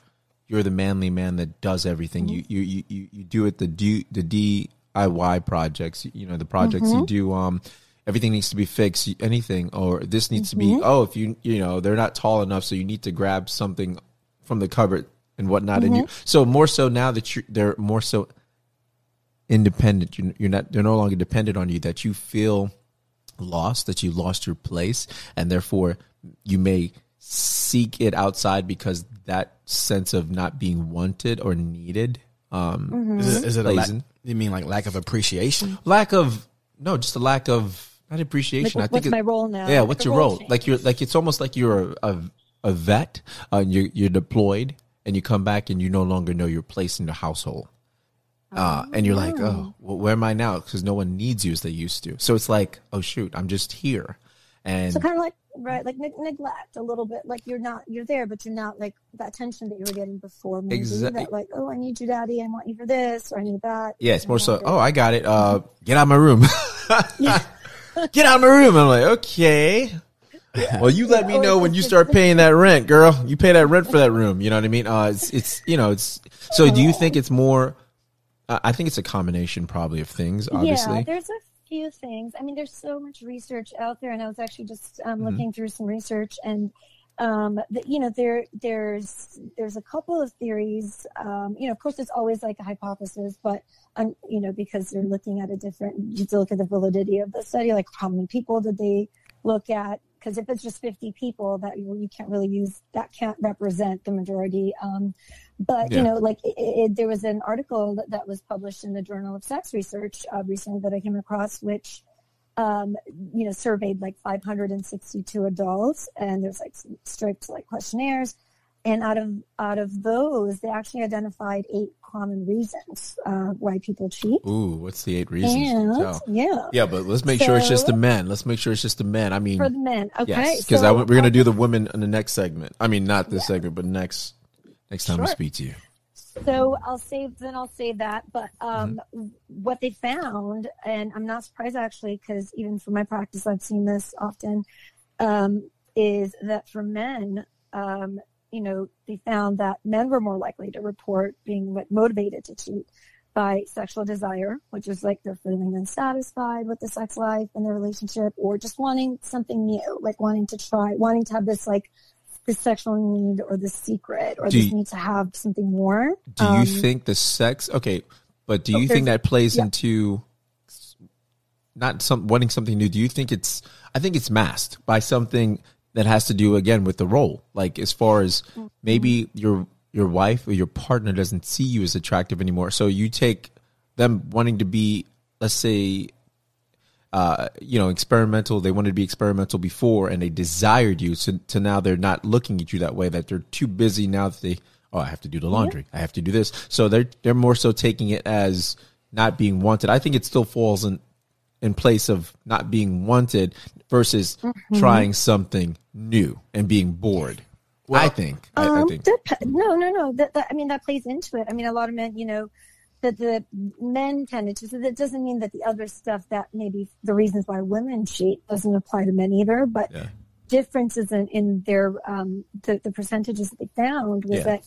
you're the manly man that does everything. Mm-hmm. You, you you you do it the D, the DIY projects. You know the projects mm-hmm. you do. Um, everything needs to be fixed. Anything or this needs to be. Mm-hmm. Oh, if you you know they're not tall enough, so you need to grab something from the cupboard and whatnot. Mm-hmm. And you, mm-hmm. so more so now that you they're more so independent. You're, you're not, they're no longer dependent on you that you feel lost, that you lost your place. And therefore you may seek it outside because that sense of not being wanted or needed. Um, mm-hmm. is it, is it a lack, you mean like lack of appreciation? Lack of, no, just a lack of, not appreciation. Like, I think what's my role now? Yeah, what's your role? Like you're like it's almost like you're a, a vet, uh, you're, you're deployed, and you come back and you no longer know your place in the household. Uh, and you're like, oh, well, where am I now? Because no one needs you as they used to. So it's like, oh shoot, I'm just here. And so kind of like right, like ne- neglect a little bit. Like you're not, you're there, but you're not like that attention that you were getting before. Maybe exactly. That like, oh, I need you, daddy. I want you for this, or I need that. Yeah, it's more so. Oh, I got it. Uh, get out of my room. [laughs] get out of my room. I'm like, okay. Yeah. Well, you let me know when you start paying that rent, girl. You pay that rent for that room. You know what I mean? Uh, it's, it's, you know, it's, so do you think it's more, uh, I think it's a combination probably of things, obviously. Yeah, there's a few things. I mean, there's so much research out there and I was actually just um, mm-hmm. looking through some research and, um, the, you know, there, there's, there's a couple of theories. Um, you know, of course, it's always like a hypothesis, but, um, you know, because you're looking at a different, you have to look at the validity of the study, like how many people did they look at? Because if it's just 50 people that you, you, can't really use that can't represent the majority um, but yeah. you know like it, it, there was an article that, that, was published in the journal of sex research uh, recently that i came across which um, you know surveyed like 562 adults and there's like strict like questionnaires and out of out of those, they actually identified eight common reasons uh, why people cheat. Ooh, what's the eight reasons? And, yeah, yeah, but let's make so, sure it's just the men. Let's make sure it's just the men. I mean, for the men, okay? Because so, we're gonna do the women in the next segment. I mean, not this yeah. segment, but next next time sure. we speak to you. So I'll save then I'll save that. But um, mm-hmm. what they found, and I'm not surprised actually, because even for my practice, I've seen this often, um, is that for men, um, you know, they found that men were more likely to report being motivated to cheat by sexual desire, which is like they're feeling unsatisfied with the sex life and their relationship, or just wanting something new, like wanting to try, wanting to have this like this sexual need or this secret or do this you, need to have something more. Do um, you think the sex? Okay, but do you think that plays yeah. into not some wanting something new? Do you think it's? I think it's masked by something that has to do again with the role. Like as far as maybe your your wife or your partner doesn't see you as attractive anymore. So you take them wanting to be, let's say, uh, you know, experimental. They wanted to be experimental before, and they desired you. So to now they're not looking at you that way. That they're too busy now. That they, oh, I have to do the laundry. I have to do this. So they're they're more so taking it as not being wanted. I think it still falls in in place of not being wanted versus mm-hmm. trying something new and being bored. Well, I think. Um, I, I, um, think. no, no, no. That, that, I mean, that plays into it. I mean, a lot of men, you know, that the men tend to. So that doesn't mean that the other stuff that maybe the reasons why women cheat doesn't apply to men either. But yeah. differences in, in their um, the, the percentages that they found was yeah. that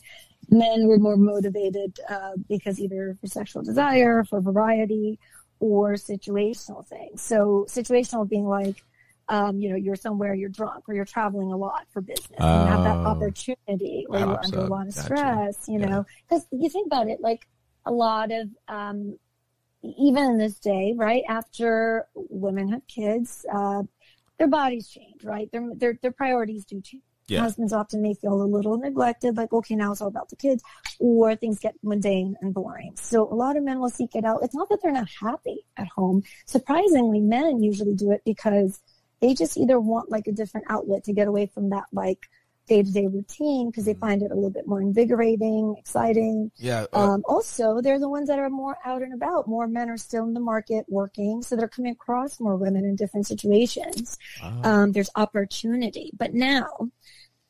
men were more motivated uh, because either for sexual desire, for variety, or situational things. So situational being like um, you know, you're somewhere, you're drunk, or you're traveling a lot for business. Oh, you have that oh. opportunity where you're under a lot of gotcha. stress, you know, because you think about it, like a lot of, um, even in this day, right after women have kids, uh, their bodies change, right? Their, their, their priorities do change. Yeah. Husbands often may feel a little neglected, like, okay, now it's all about the kids, or things get mundane and boring. So a lot of men will seek it out. It's not that they're not happy at home. Surprisingly, men usually do it because they just either want like a different outlet to get away from that like day to day routine because they mm-hmm. find it a little bit more invigorating, exciting. Yeah. Uh, um, also, they're the ones that are more out and about. More men are still in the market working, so they're coming across more women in different situations. Uh-huh. Um, there's opportunity, but now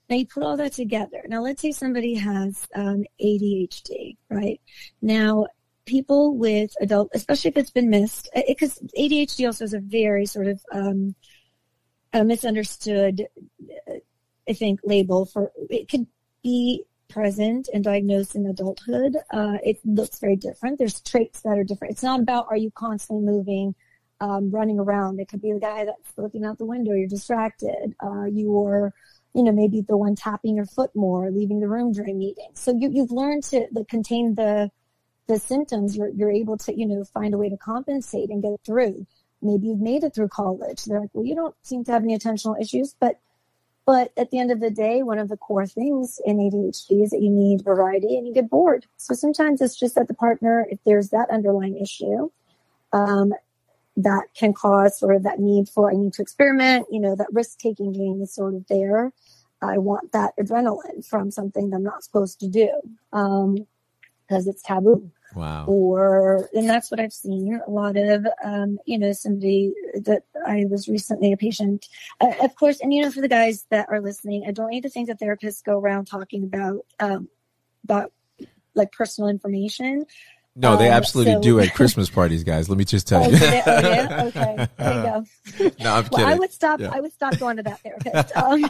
Now you put all that together. Now let's say somebody has um, ADHD, right? Now people with adult, especially if it's been missed, because ADHD also is a very sort of um, a misunderstood, I think, label for it could be present and diagnosed in adulthood. Uh, it looks very different. There's traits that are different. It's not about are you constantly moving, um, running around. It could be the guy that's looking out the window. You're distracted. Uh, you're you know, maybe the one tapping your foot more, leaving the room during meetings. So you, you've learned to contain the, the symptoms. You're, you're able to, you know, find a way to compensate and get through. Maybe you've made it through college. They're like, well, you don't seem to have any attentional issues, but, but at the end of the day, one of the core things in ADHD is that you need variety and you get bored. So sometimes it's just that the partner, if there's that underlying issue, um, that can cause sort of that need for I need to experiment, you know, that risk taking game is sort of there. I want that adrenaline from something that I'm not supposed to do um, because it's taboo. Wow. Or, and that's what I've seen a lot of, um, you know, somebody that I was recently a patient, uh, of course, and you know, for the guys that are listening, I don't need to think that therapists go around talking about, um, about like personal information. No, they um, absolutely so, do [laughs] at Christmas parties, guys. Let me just tell oh, you. oh, yeah? [laughs] Okay. There you go. [laughs] no, I'm kidding. Well, I would stop. Yeah. I would stop going to that therapist. Um,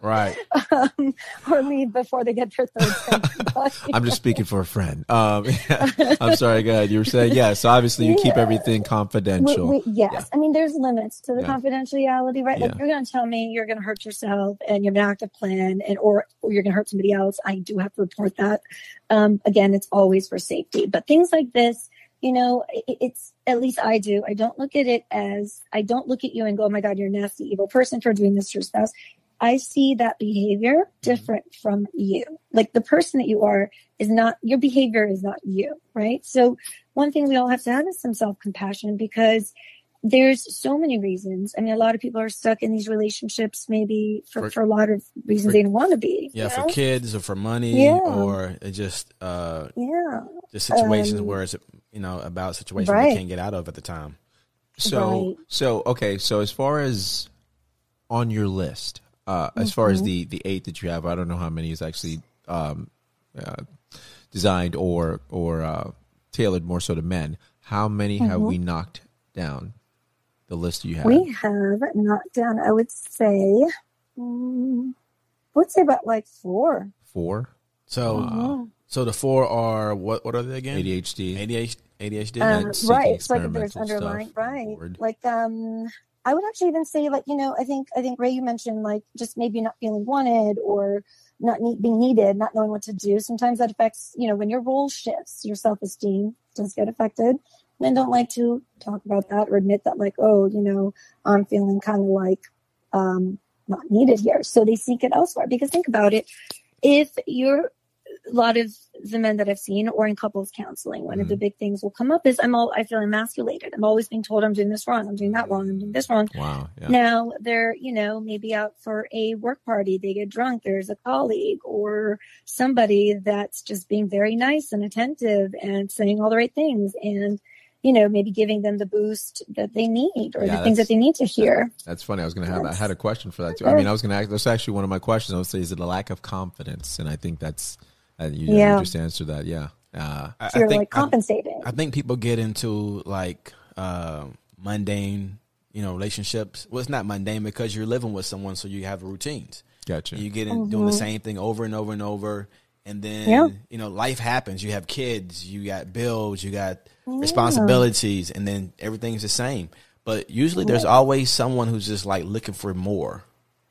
right. Um, or leave before they get their third. I'm just speaking for a friend. Um, yeah. I'm sorry, go ahead. You were saying yes. Yeah, so obviously, you keep everything confidential. We, we, yes, I mean, there's limits to the confidentiality, right? Like you're going to tell me you're going to hurt yourself and you have an active plan, and or, or you're going to hurt somebody else. I do have to report that. Um, again, it's always for safety. But things like this, you know, it, it's at least I do. I don't look at it as I don't look at you and go, "Oh my God, you're a nasty, evil person for doing this to your spouse." I see that behavior different from you. Like the person that you are is not your behavior is not you, right? So one thing we all have to have is some self compassion because there's so many reasons. I mean, a lot of people are stuck in these relationships maybe for, for, for a lot of reasons for, they don't want to be. Yeah, for know? kids or for money yeah. or just uh yeah. Just situations um, where it's you know about situations right. they can't get out of at the time. So right. so okay, so as far as on your list, uh as mm-hmm. far as mm-hmm. the the eight that you have, I don't know how many is actually um uh, designed or or uh tailored more so to men. How many mm-hmm. have we knocked down the list you have? We have knocked down, I would say, um, I would say about like four. Four? So, uh, so the four are, what What are they again? ADHD. ADHD. ADHD. Um, right. It's like there's underlying, right. Forward. Like, um, I would actually even say like, you know, I think, I think Ray, you mentioned like just maybe not feeling wanted or not need, being needed, not knowing what to do. Sometimes that affects, you know, when your role shifts, your self-esteem does get affected men don't like to talk about that or admit that like oh you know i'm feeling kind of like um not needed here so they seek it elsewhere because think about it if you're a lot of the men that I've seen or in couples counseling, one mm-hmm. of the mm-hmm. big things will come up is I'm all, I feel emasculated. I'm always being told I'm doing this wrong. I'm doing that wrong. I'm doing this wrong. Wow. Yeah. Now they're, you know, maybe out for a work party. They get drunk. There's a colleague or somebody that's just being very nice and attentive and saying all the right things. And you know, maybe giving them the boost that they need or yeah, the things that they need to hear. That's funny. I was going to have, I had a question for that too. I mean, I was going to ask, that's actually one of my questions. I would say, is it a lack of confidence? And I think that's, uh, you, yeah. you just answered that. Yeah. Uh, so you're think, like compensating. I, I, think people get into like, uh, mundane, you know, relationships. Well, it's not mundane because you're living with someone. So you have routines. Gotcha. You get in mm-hmm. doing the same thing over and over and over. And then, yeah. you know, life happens. You have kids, you got bills, you got, responsibilities, and then everything's the same. But usually, there's always someone who's just like looking for more,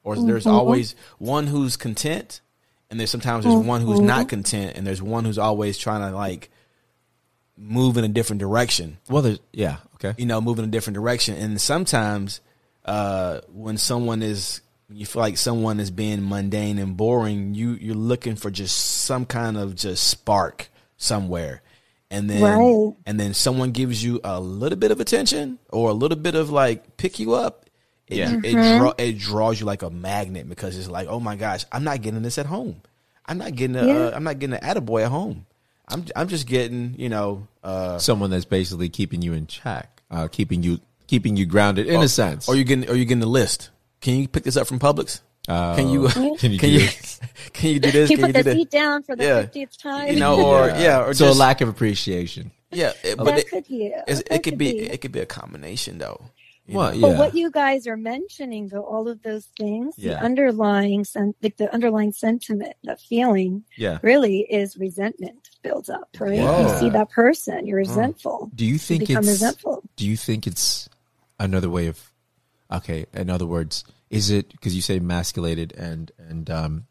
or there's mm-hmm. always one who's content, and there's sometimes there's mm-hmm. one who's not mm-hmm. content, and there's one who's always trying to like move in a different direction. Well, there's yeah, okay, you know, move in a different direction, and sometimes uh, when someone is you feel like someone is being mundane and boring, you you're looking for just some kind of just spark somewhere and then right. and then someone gives you a little bit of attention or a little bit of like pick you up it, yeah. Mm-hmm. it, draw, it draws you like a magnet because it's like oh my gosh i'm not getting this at home i'm not getting a yeah. uh, i'm not getting an attaboy at home i'm i'm just getting you know uh, someone that's basically keeping you in check uh, keeping you keeping you grounded in or, a sense or you getting or you getting the list can you pick this up from publix Uh, [laughs] can you can you can [laughs] you, can you do this? Can you put the seat down for the fiftieth time? You know, or yeah, yeah or so just, a lack of appreciation. Yeah, it, but it, could be. It, it could be, be. It could be a combination though. Well, yeah. But what you guys are mentioning, though, all of those things, yeah. the underlying sen- like the underlying sentiment, the feeling, yeah. really is resentment builds up, right? Whoa. You see that person, you're resentful. Do you think you it's resentful? Do you think it's another way of okay? In other words, is it because you say emasculated and and um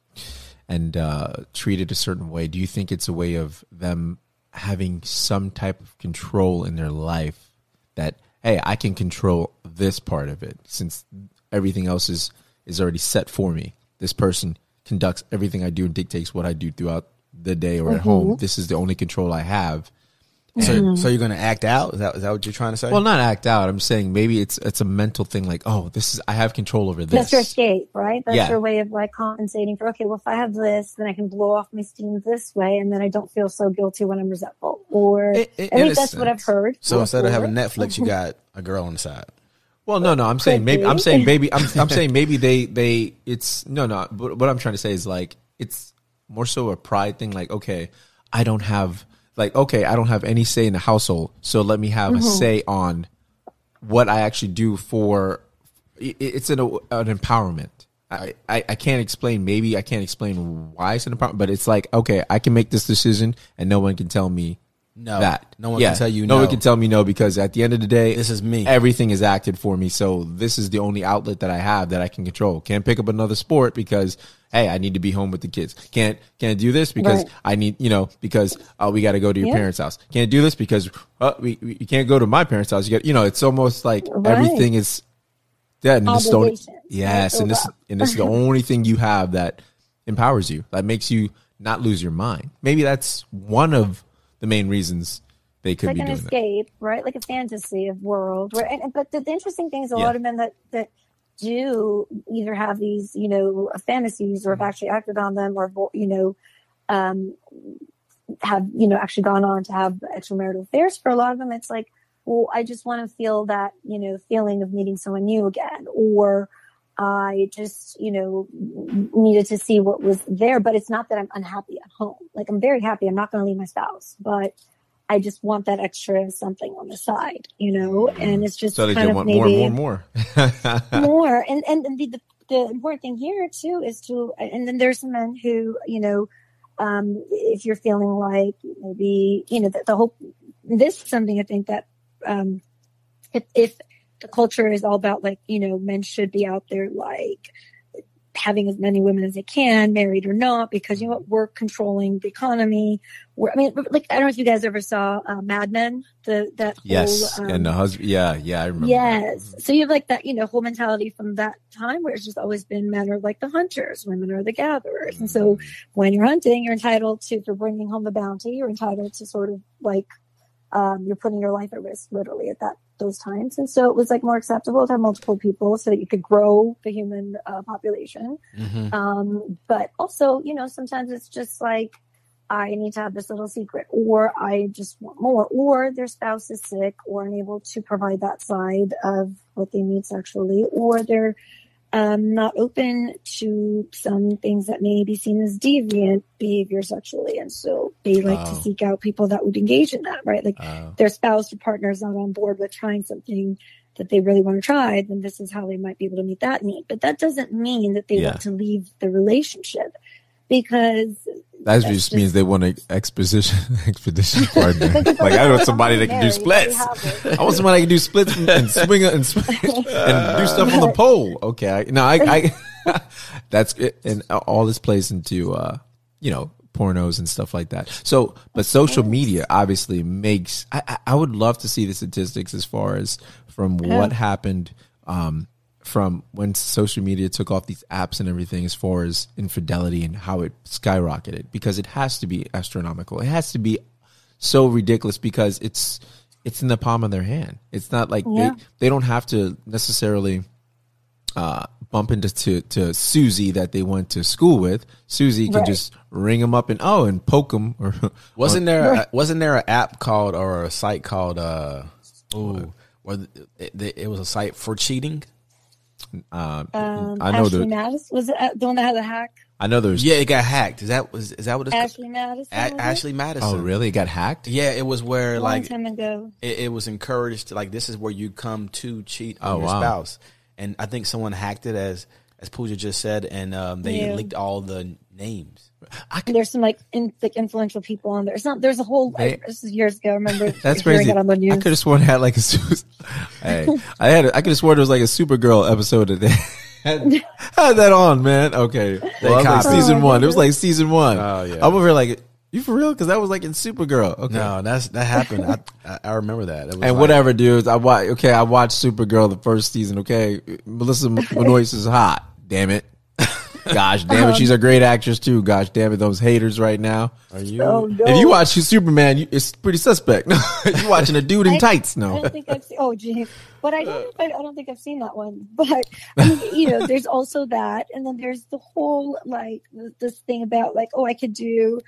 and uh, treated a certain way? Do you think it's a way of them having some type of control in their life that hey, I can control this part of it since everything else is is already set for me. This person conducts everything I do and dictates what I do throughout the day or mm-hmm. at home. This is the only control I have. So, mm-hmm. so you're going to act out? Is that is that what you're trying to say? Well, not act out. I'm saying maybe it's it's a mental thing. Like, oh, this is I have control over this. That's your escape, right? That's yeah. your way of like compensating for. Okay, well, if I have this, then I can blow off my steam this way, and then I don't feel so guilty when I'm resentful. Or it, it, I think that's sense. what I've heard. So before. instead of having Netflix, you [laughs] got a girl on the side. Well, no, no. I'm saying maybe. I'm saying maybe. I'm I'm saying maybe they they. It's no, no. But what I'm trying to say is like it's more so a pride thing. Like, okay, I don't have like okay i don't have any say in the household so let me have mm-hmm. a say on what i actually do for it's an, an empowerment I, I, I can't explain maybe i can't explain why it's an empowerment but it's like okay i can make this decision and no one can tell me no that no one yeah, can tell you no. no one can tell me no because at the end of the day this is me everything is acted for me so this is the only outlet that i have that i can control can't pick up another sport because hey, I need to be home with the kids. Can't can't do this because right. I need you know because uh, we got to go to your yeah. parents' house. Can't do this because uh, we, we you can't go to my parents' house. You get you know it's almost like right. everything is yeah. And this only, yes, and this and this is the [laughs] only thing you have that empowers you that makes you not lose your mind. Maybe that's one of the main reasons they could like be an doing escape, that. right? Like a fantasy of world. Where, and, but the, the interesting thing is a yeah. lot of men that that do either have these, you know, fantasies or have mm-hmm. actually acted on them or, you know, um, have, you know, actually gone on to have extramarital affairs for a lot of them. It's like, well, I just want to feel that, you know, feeling of meeting someone new again, or I just, you know, needed to see what was there. But it's not that I'm unhappy at home. Like I'm very happy. I'm not going to leave my spouse, but I just want that extra something on the side, you know, and it's just so they kind want more and more and more, [laughs] more. And and the, the, the important thing here too is to, and then there's some men who, you know, um, if you're feeling like maybe you know the, the whole, this is something I think that um, if if the culture is all about like you know men should be out there like having as many women as they can, married or not, because you know what, we're controlling the economy. We're, I mean, like I don't know if you guys ever saw uh, Mad Men, the that yes, whole, um, and the husband, yeah, yeah, I remember. Yes, that. so you have like that, you know, whole mentality from that time where it's just always been men are like the hunters, women are the gatherers, and so mm-hmm. when you're hunting, you're entitled to for bringing home the bounty, you're entitled to sort of like um, you're putting your life at risk literally at that those times. And so it was like more acceptable to have multiple people so that you could grow the human uh, population. Mm-hmm. Um, but also, you know, sometimes it's just like, I need to have this little secret, or I just want more, or their spouse is sick or unable to provide that side of what they need sexually, or they're um, not open to some things that may be seen as deviant behavior sexually. And so they like oh. to seek out people that would engage in that, right? Like oh. their spouse or partner is not on board with trying something that they really want to try, then this is how they might be able to meet that need. But that doesn't mean that they yeah. want to leave the relationship because that just, just means they want an exposition [laughs] expedition [laughs] partner. like I want somebody that can do splits. I want somebody that can do splits and swing and, swing and do stuff on the pole. Okay, no, I, I [laughs] that's it, and all this plays into uh, you know pornos and stuff like that. So, but social media obviously makes. I, I would love to see the statistics as far as from what happened. Um, from when social media took off these apps and everything as far as infidelity and how it skyrocketed because it has to be astronomical. It has to be so ridiculous because it's it's in the palm of their hand. It's not like yeah. they, they don't have to necessarily uh, bump into to, to Susie that they went to school with. Susie can right. just ring them up and oh and poke them. [laughs] Or wasn't there a, wasn't there an app called or a site called uh, ooh, where it, it, it was a site for cheating? Um, um, I know Ashley the Madison was it uh, the one that had the hack. I know there's yeah, it got hacked. Is that was is that what it's Ashley Madison? A- Ashley Madison. Oh, really? It got hacked? Yeah, it was where a like time ago. It, it, was encouraged to like this is where you come to cheat on oh, your wow. spouse, and I think someone hacked it as as Pooja just said, and um, they yeah. leaked all the names. Could, there's some like in, like influential people on there. It's not. There's a whole. They, I, this is years ago. I remember. [laughs] That's crazy. That on the news. I could have sworn it had like a. [laughs] hey, I had. I could have sworn it was like a Supergirl episode that [laughs] had, had that on. Man, okay. They well, like season oh, one. It was like season one. Oh yeah. I'm over here like. You for real? Because that was like in Supergirl. Okay. No, that's that happened. I, I remember that. and like, whatever, dudes. I watch. Okay, I watched Supergirl the first season. Okay, Melissa Benoist is hot. Damn it. Gosh damn it, she's a great actress too. Gosh damn it, those haters right now. Are you? Oh, no. If you watch Superman, you, it's pretty suspect. [laughs] You're watching a dude in I, tights? No. I don't think I've seen. Oh, gee, but I don't. I, I don't think I've seen that one. [laughs] But I mean, you know, [laughs] there's also that, and then there's the whole like this thing about like, oh, I could do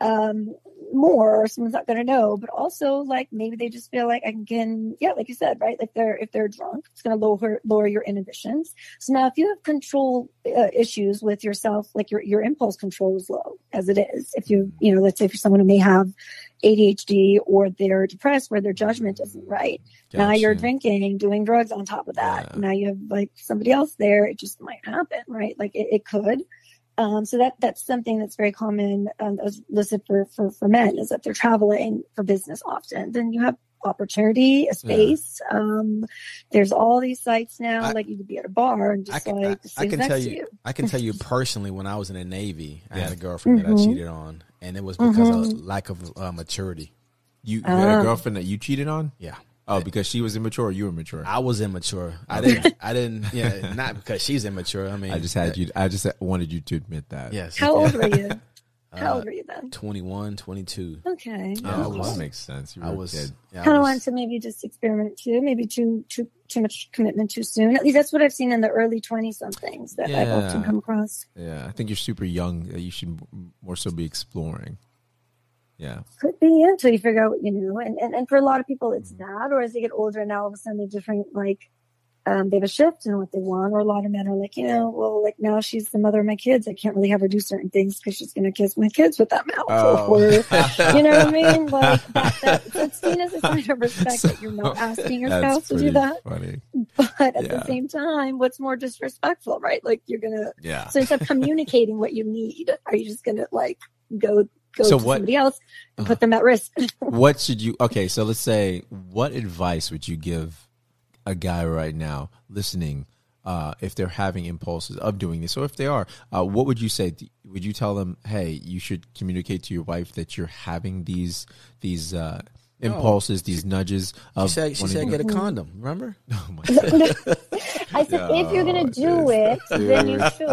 um more or someone's not going to know but also like maybe they just feel like i can yeah like you said right like they're if they're drunk it's going to lower lower your inhibitions. So now if you have control uh, issues with yourself like your your impulse control is low as it is. If you you know let's say for someone who may have adhd or they're depressed where their judgment isn't right. Gotcha. now you're drinking doing drugs on top of that. Yeah. now you have like somebody else there it just might happen right? Like it, it could um, so that that's something that's very common um, as listed for, for for men is that they're traveling for business often. Then you have opportunity, a space. Yeah. Um, there's all these sites now, I, like you could be at a bar and just I can, like I, I can tell you, you, I can tell you [laughs] personally, when I was in the Navy, I had a girlfriend mm-hmm. that I mm-hmm. cheated on, and it was because mm-hmm. of lack of uh, maturity. You, you had a ah. girlfriend that you cheated on? Yeah. Oh, because she was immature, you were mature. I was immature. I didn't. I didn't. [laughs] Yeah, not because she's immature. I mean, I just had you. I just wanted you to admit that. Yes. How old were you? How uh, old were you then? 21, 22. Okay. Yeah, oh, was, that makes sense. You I was. Yeah, kind of wanted to maybe just experiment too. Maybe too too too much commitment too soon. At least that's what I've seen in the early twenty somethings that yeah. I've often come across. Yeah, I think you're super young. You should more so be exploring. Yeah. Could be until you figure out what you know. And, and, and for a lot of people, it's mm-hmm. that, or as they get older, now all of a sudden they're different, like, um, they have a shift in what they want, or a lot of men are like, you know, well, like now she's the mother of my kids. I can't really have her do certain things because she's going to kiss my kids with that mouth. Oh. [laughs] Or, you know what I mean? [laughs] Like that, that, that's seen as a sign of respect so, that you're not asking your spouse to do that. Funny. But at yeah. the same time, what's more disrespectful, right? Like you're going to, yeah. so instead of communicating what you need, are you just going to like go go so to what, somebody else and put them at risk. [laughs] what should you? Okay, so let's say, what advice would you give a guy right now listening? Uh, if they're having impulses of doing this, or if they are, uh, what would you say? Would you tell them, "Hey, you should communicate to your wife that you're having these these uh, impulses, these nudges. Of she said, she said get a condom. Remember? [laughs] Oh my [laughs] God. I said, if you're gonna do it, then you should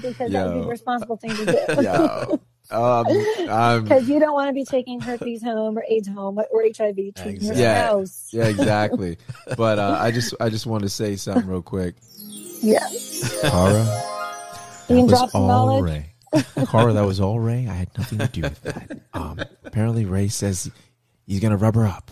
because that would be the responsible thing to do. Um, [laughs] because you don't want to be taking herpes home or AIDS home or HIV to exactly. your yeah, house. yeah, exactly. But uh, I just, I just want to say something real quick. Yeah, Cara, you can drop some knowledge. Ray. Cara, that was all Ray. I had nothing to do with that. Um, apparently, Ray says he's gonna rub her up.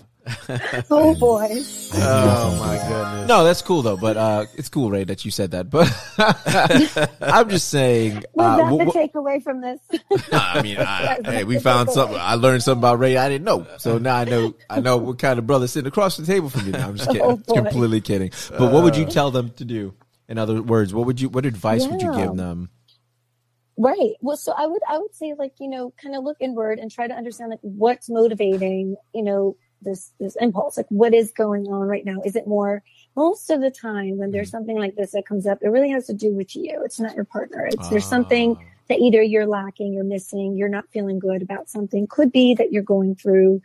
Oh boy! Oh my goodness! No, that's cool though. But uh, it's cool, Ray, that you said that. But [laughs] I'm just saying. [laughs] Was uh, that the takeaway from this? [laughs] I mean, I, hey, we found something. I learned something about Ray I didn't know. So now I know. I know what kind of brother sitting across the table from me. Now I'm just kidding. Oh, completely kidding. But what would you tell them to do? In other words, what would you? What advice yeah. would you give them? Right. Well, so I would I would say like you know kind of look inward and try to understand like what's motivating you know this this impulse like what is going on right now is it more most of the time when there's mm-hmm. something like this that comes up it really has to do with you it's not your partner it's there's something ah. that either you're lacking you're missing you're not feeling good about something could be that you're going through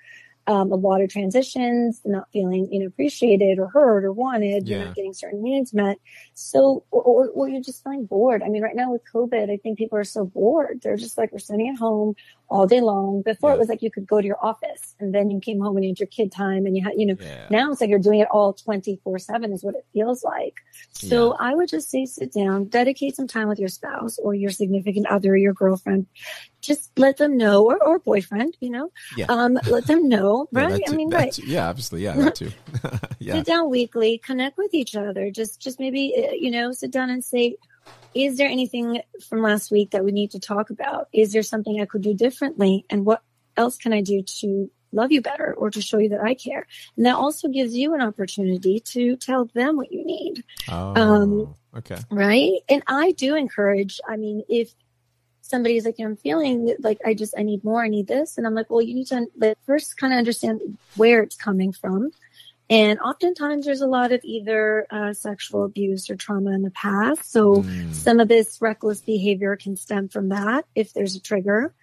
um, a lot of transitions, not feeling you know appreciated or heard or wanted, yeah. you're not getting certain needs met. So, or, or, or, you're just feeling bored. I mean, right now with COVID, I think people are so bored. They're just like, we're sitting at home all day long. Before yeah. it was like you could go to your office and then you came home and you had your kid time and you had, you know, yeah. now it's like you're doing it all 24 seven is what it feels like. So I would just say sit down, dedicate some time with your spouse or your significant other, your girlfriend, just let them know, or, or boyfriend, you know, yeah. um, let them know, [laughs] right? Yeah, I mean, right? Too. Yeah, obviously, yeah, that too. [laughs] yeah. Sit down weekly, connect with each other. Just, just maybe, uh, you know, sit down and say, is there anything from last week that we need to talk about? Is there something I could do differently? And what else can I do to love you better or to show you that I care? And that also gives you an opportunity to tell them what you need. Oh, um, okay. Right. And I do encourage, I mean, if somebody's like, I'm feeling like I just, I need more, I need this. And I'm like, well, you need to first kind of understand where it's coming from. And oftentimes there's a lot of either uh, sexual abuse or trauma in the past. So mm. some of this reckless behavior can stem from that if there's a trigger.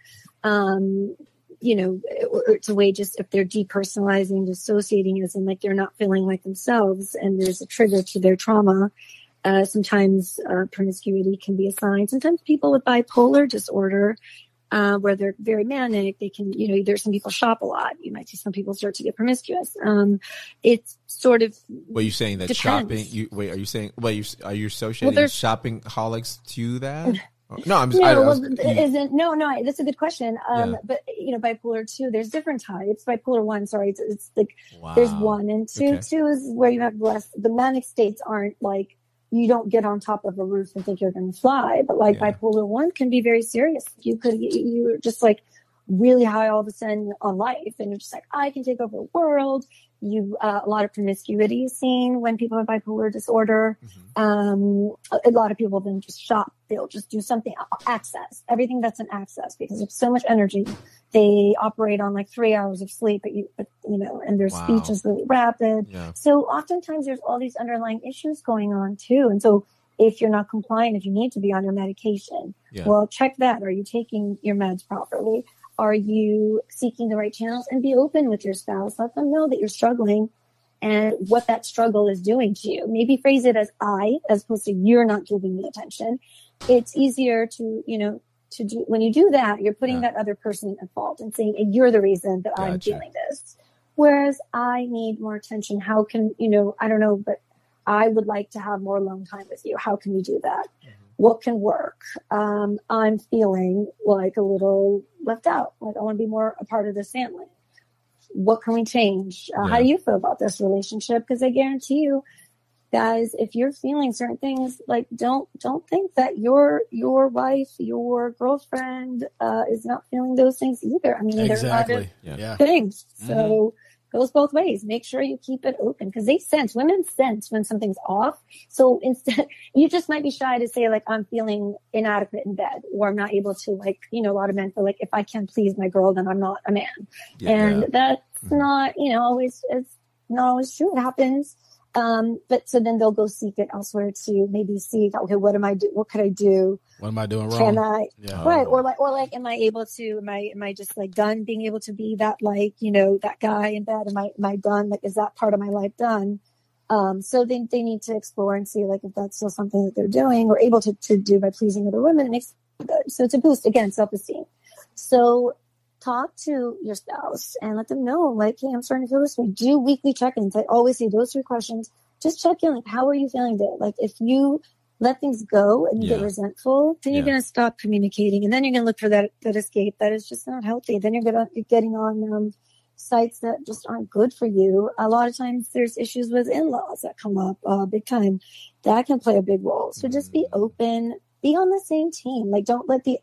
Um, you know, it's a way just if they're depersonalizing, dissociating as in like they're not feeling like themselves and there's a trigger to their trauma. Uh, sometimes uh, promiscuity can be a sign. Sometimes people with bipolar disorder, uh, where they're very manic, they can, you know, there's some people shop a lot. You might see some people start to get promiscuous. Um, it's sort of. Well, you saying that depends. shopping? You wait. Are you saying? Wait, you are you associating well, shopping holics to that? [laughs] No, I'm. No, I, I was, well, isn't no, no. That's a good question. Um, yeah. but you know, bipolar two, there's different types. Bipolar one, sorry, it's, it's like wow. there's one and two. Okay. Two is where you have less. The manic states aren't like you don't get on top of a roof and think you're going to fly. But like yeah. bipolar one can be very serious. You could, you're just like really high all of a sudden on life and you're just like, I can take over the world. You, uh, a lot of promiscuity is seen when people have bipolar disorder. Mm-hmm. Um, a, a, lot of people then just shop. They'll just do something, access, everything that's an access because there's so much energy they operate on like three hours of sleep, but you, but, you know, and their wow. speech is really rapid. Yeah. So oftentimes there's all these underlying issues going on too. And so if you're not compliant, if you need to be on your medication, yeah. well, check that. Are you taking your meds properly? Are you seeking the right channels and be open with your spouse? Let them know that you're struggling and what that struggle is doing to you. Maybe phrase it as I, as opposed to you're not giving me attention. It's easier to, you know, to do when you do that, you're putting yeah. that other person at fault and saying, and you're the reason that gotcha. I'm feeling this. Whereas I need more attention. How can, you know, I don't know, but I would like to have more alone time with you. How can we do that? Mm-hmm. What can work? Um, I'm feeling like a little left out. Like I want to be more a part of this family. What can we change? Uh, yeah. How do you feel about this relationship? Because I guarantee you, guys, if you're feeling certain things, like don't don't think that your your wife, your girlfriend uh, is not feeling those things either. I mean, exactly. there are a lot of yeah. things. Mm-hmm. Goes both ways. Make sure you keep it open because they sense, women sense when something's off. So instead, [laughs] you just might be shy to say like, I'm feeling inadequate in bed or I'm not able to like, you know, a lot of men feel like if I can't please my girl, then I'm not a man. Yeah, and that's mm-hmm. not, you know, always, it's not always true. It happens. Um, but so then they'll go seek it elsewhere to maybe see, okay, what am I do? What could I do? What am I doing wrong? Can I, yeah. right. Or like, or like, am I able to, am I, am I just like done being able to be that, like, you know, that guy in bed? Am I, am I done? Like, is that part of my life done? Um, so they, they need to explore and see like if that's still something that they're doing or able to, to do by pleasing other women. It makes. So it's a boost again, self-esteem. So talk to your spouse and let them know, like, hey, I'm starting to feel this way. Do weekly check-ins. I always say those three questions. Just check in, like, how are you feeling today? Like, if you let things go and you yeah. get resentful, then you're going to stop communicating, and then you're going to look for that that escape that is just not healthy. Then you're going to be getting on um, sites that just aren't good for you. A lot of times, there's issues with in-laws that come up uh, big time. That can play a big role. So just be mm. open. Be on the same team. Like, don't let the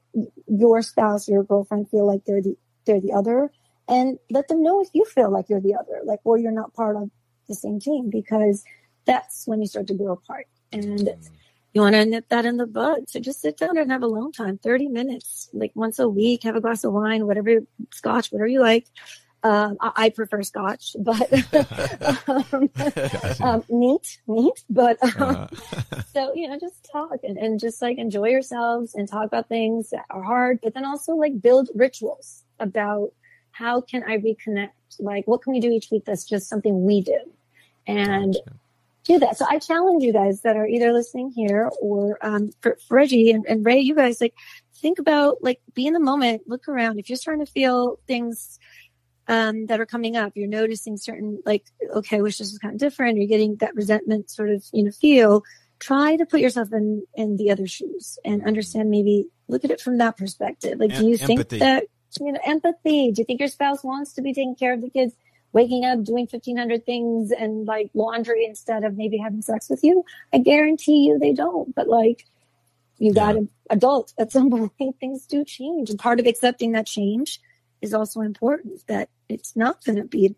your spouse, your girlfriend feel like they're the they're the other and let them know if you feel like you're the other, like, or you're not part of the same team because that's when you start to grow apart. And you want to nip that in the bud. So just sit down and have alone time, 30 minutes, like once a week, have a glass of wine, whatever, scotch, whatever you like. Um, I, I, prefer scotch, [laughs] but um, [laughs] um, neat, neat. But um, uh-huh. [laughs] so you know, just talk and, and just like enjoy yourselves and talk about things that are hard, but then also like build rituals about how can I reconnect? Like, what can we do each week that's just something we do? And gotcha. do that. So I challenge you guys that are either listening here or um, for, for Reggie and, and Ray, you guys like think about like be in the moment, look around. If you're starting to feel things um, that are coming up, you're noticing certain like, okay, I wish this was kind of different. You're getting that resentment sort of, you know, feel. Try to put yourself in in the other shoes and understand maybe look at it from that perspective. Like, do you think that, you know, empathy? Do you think your spouse wants to be taking care of the kids? waking up doing 1500 things and like laundry instead of maybe having sex with you i guarantee you they don't but like you got an adult at some [laughs] point things do change and part of accepting that change is also important that it's not going to be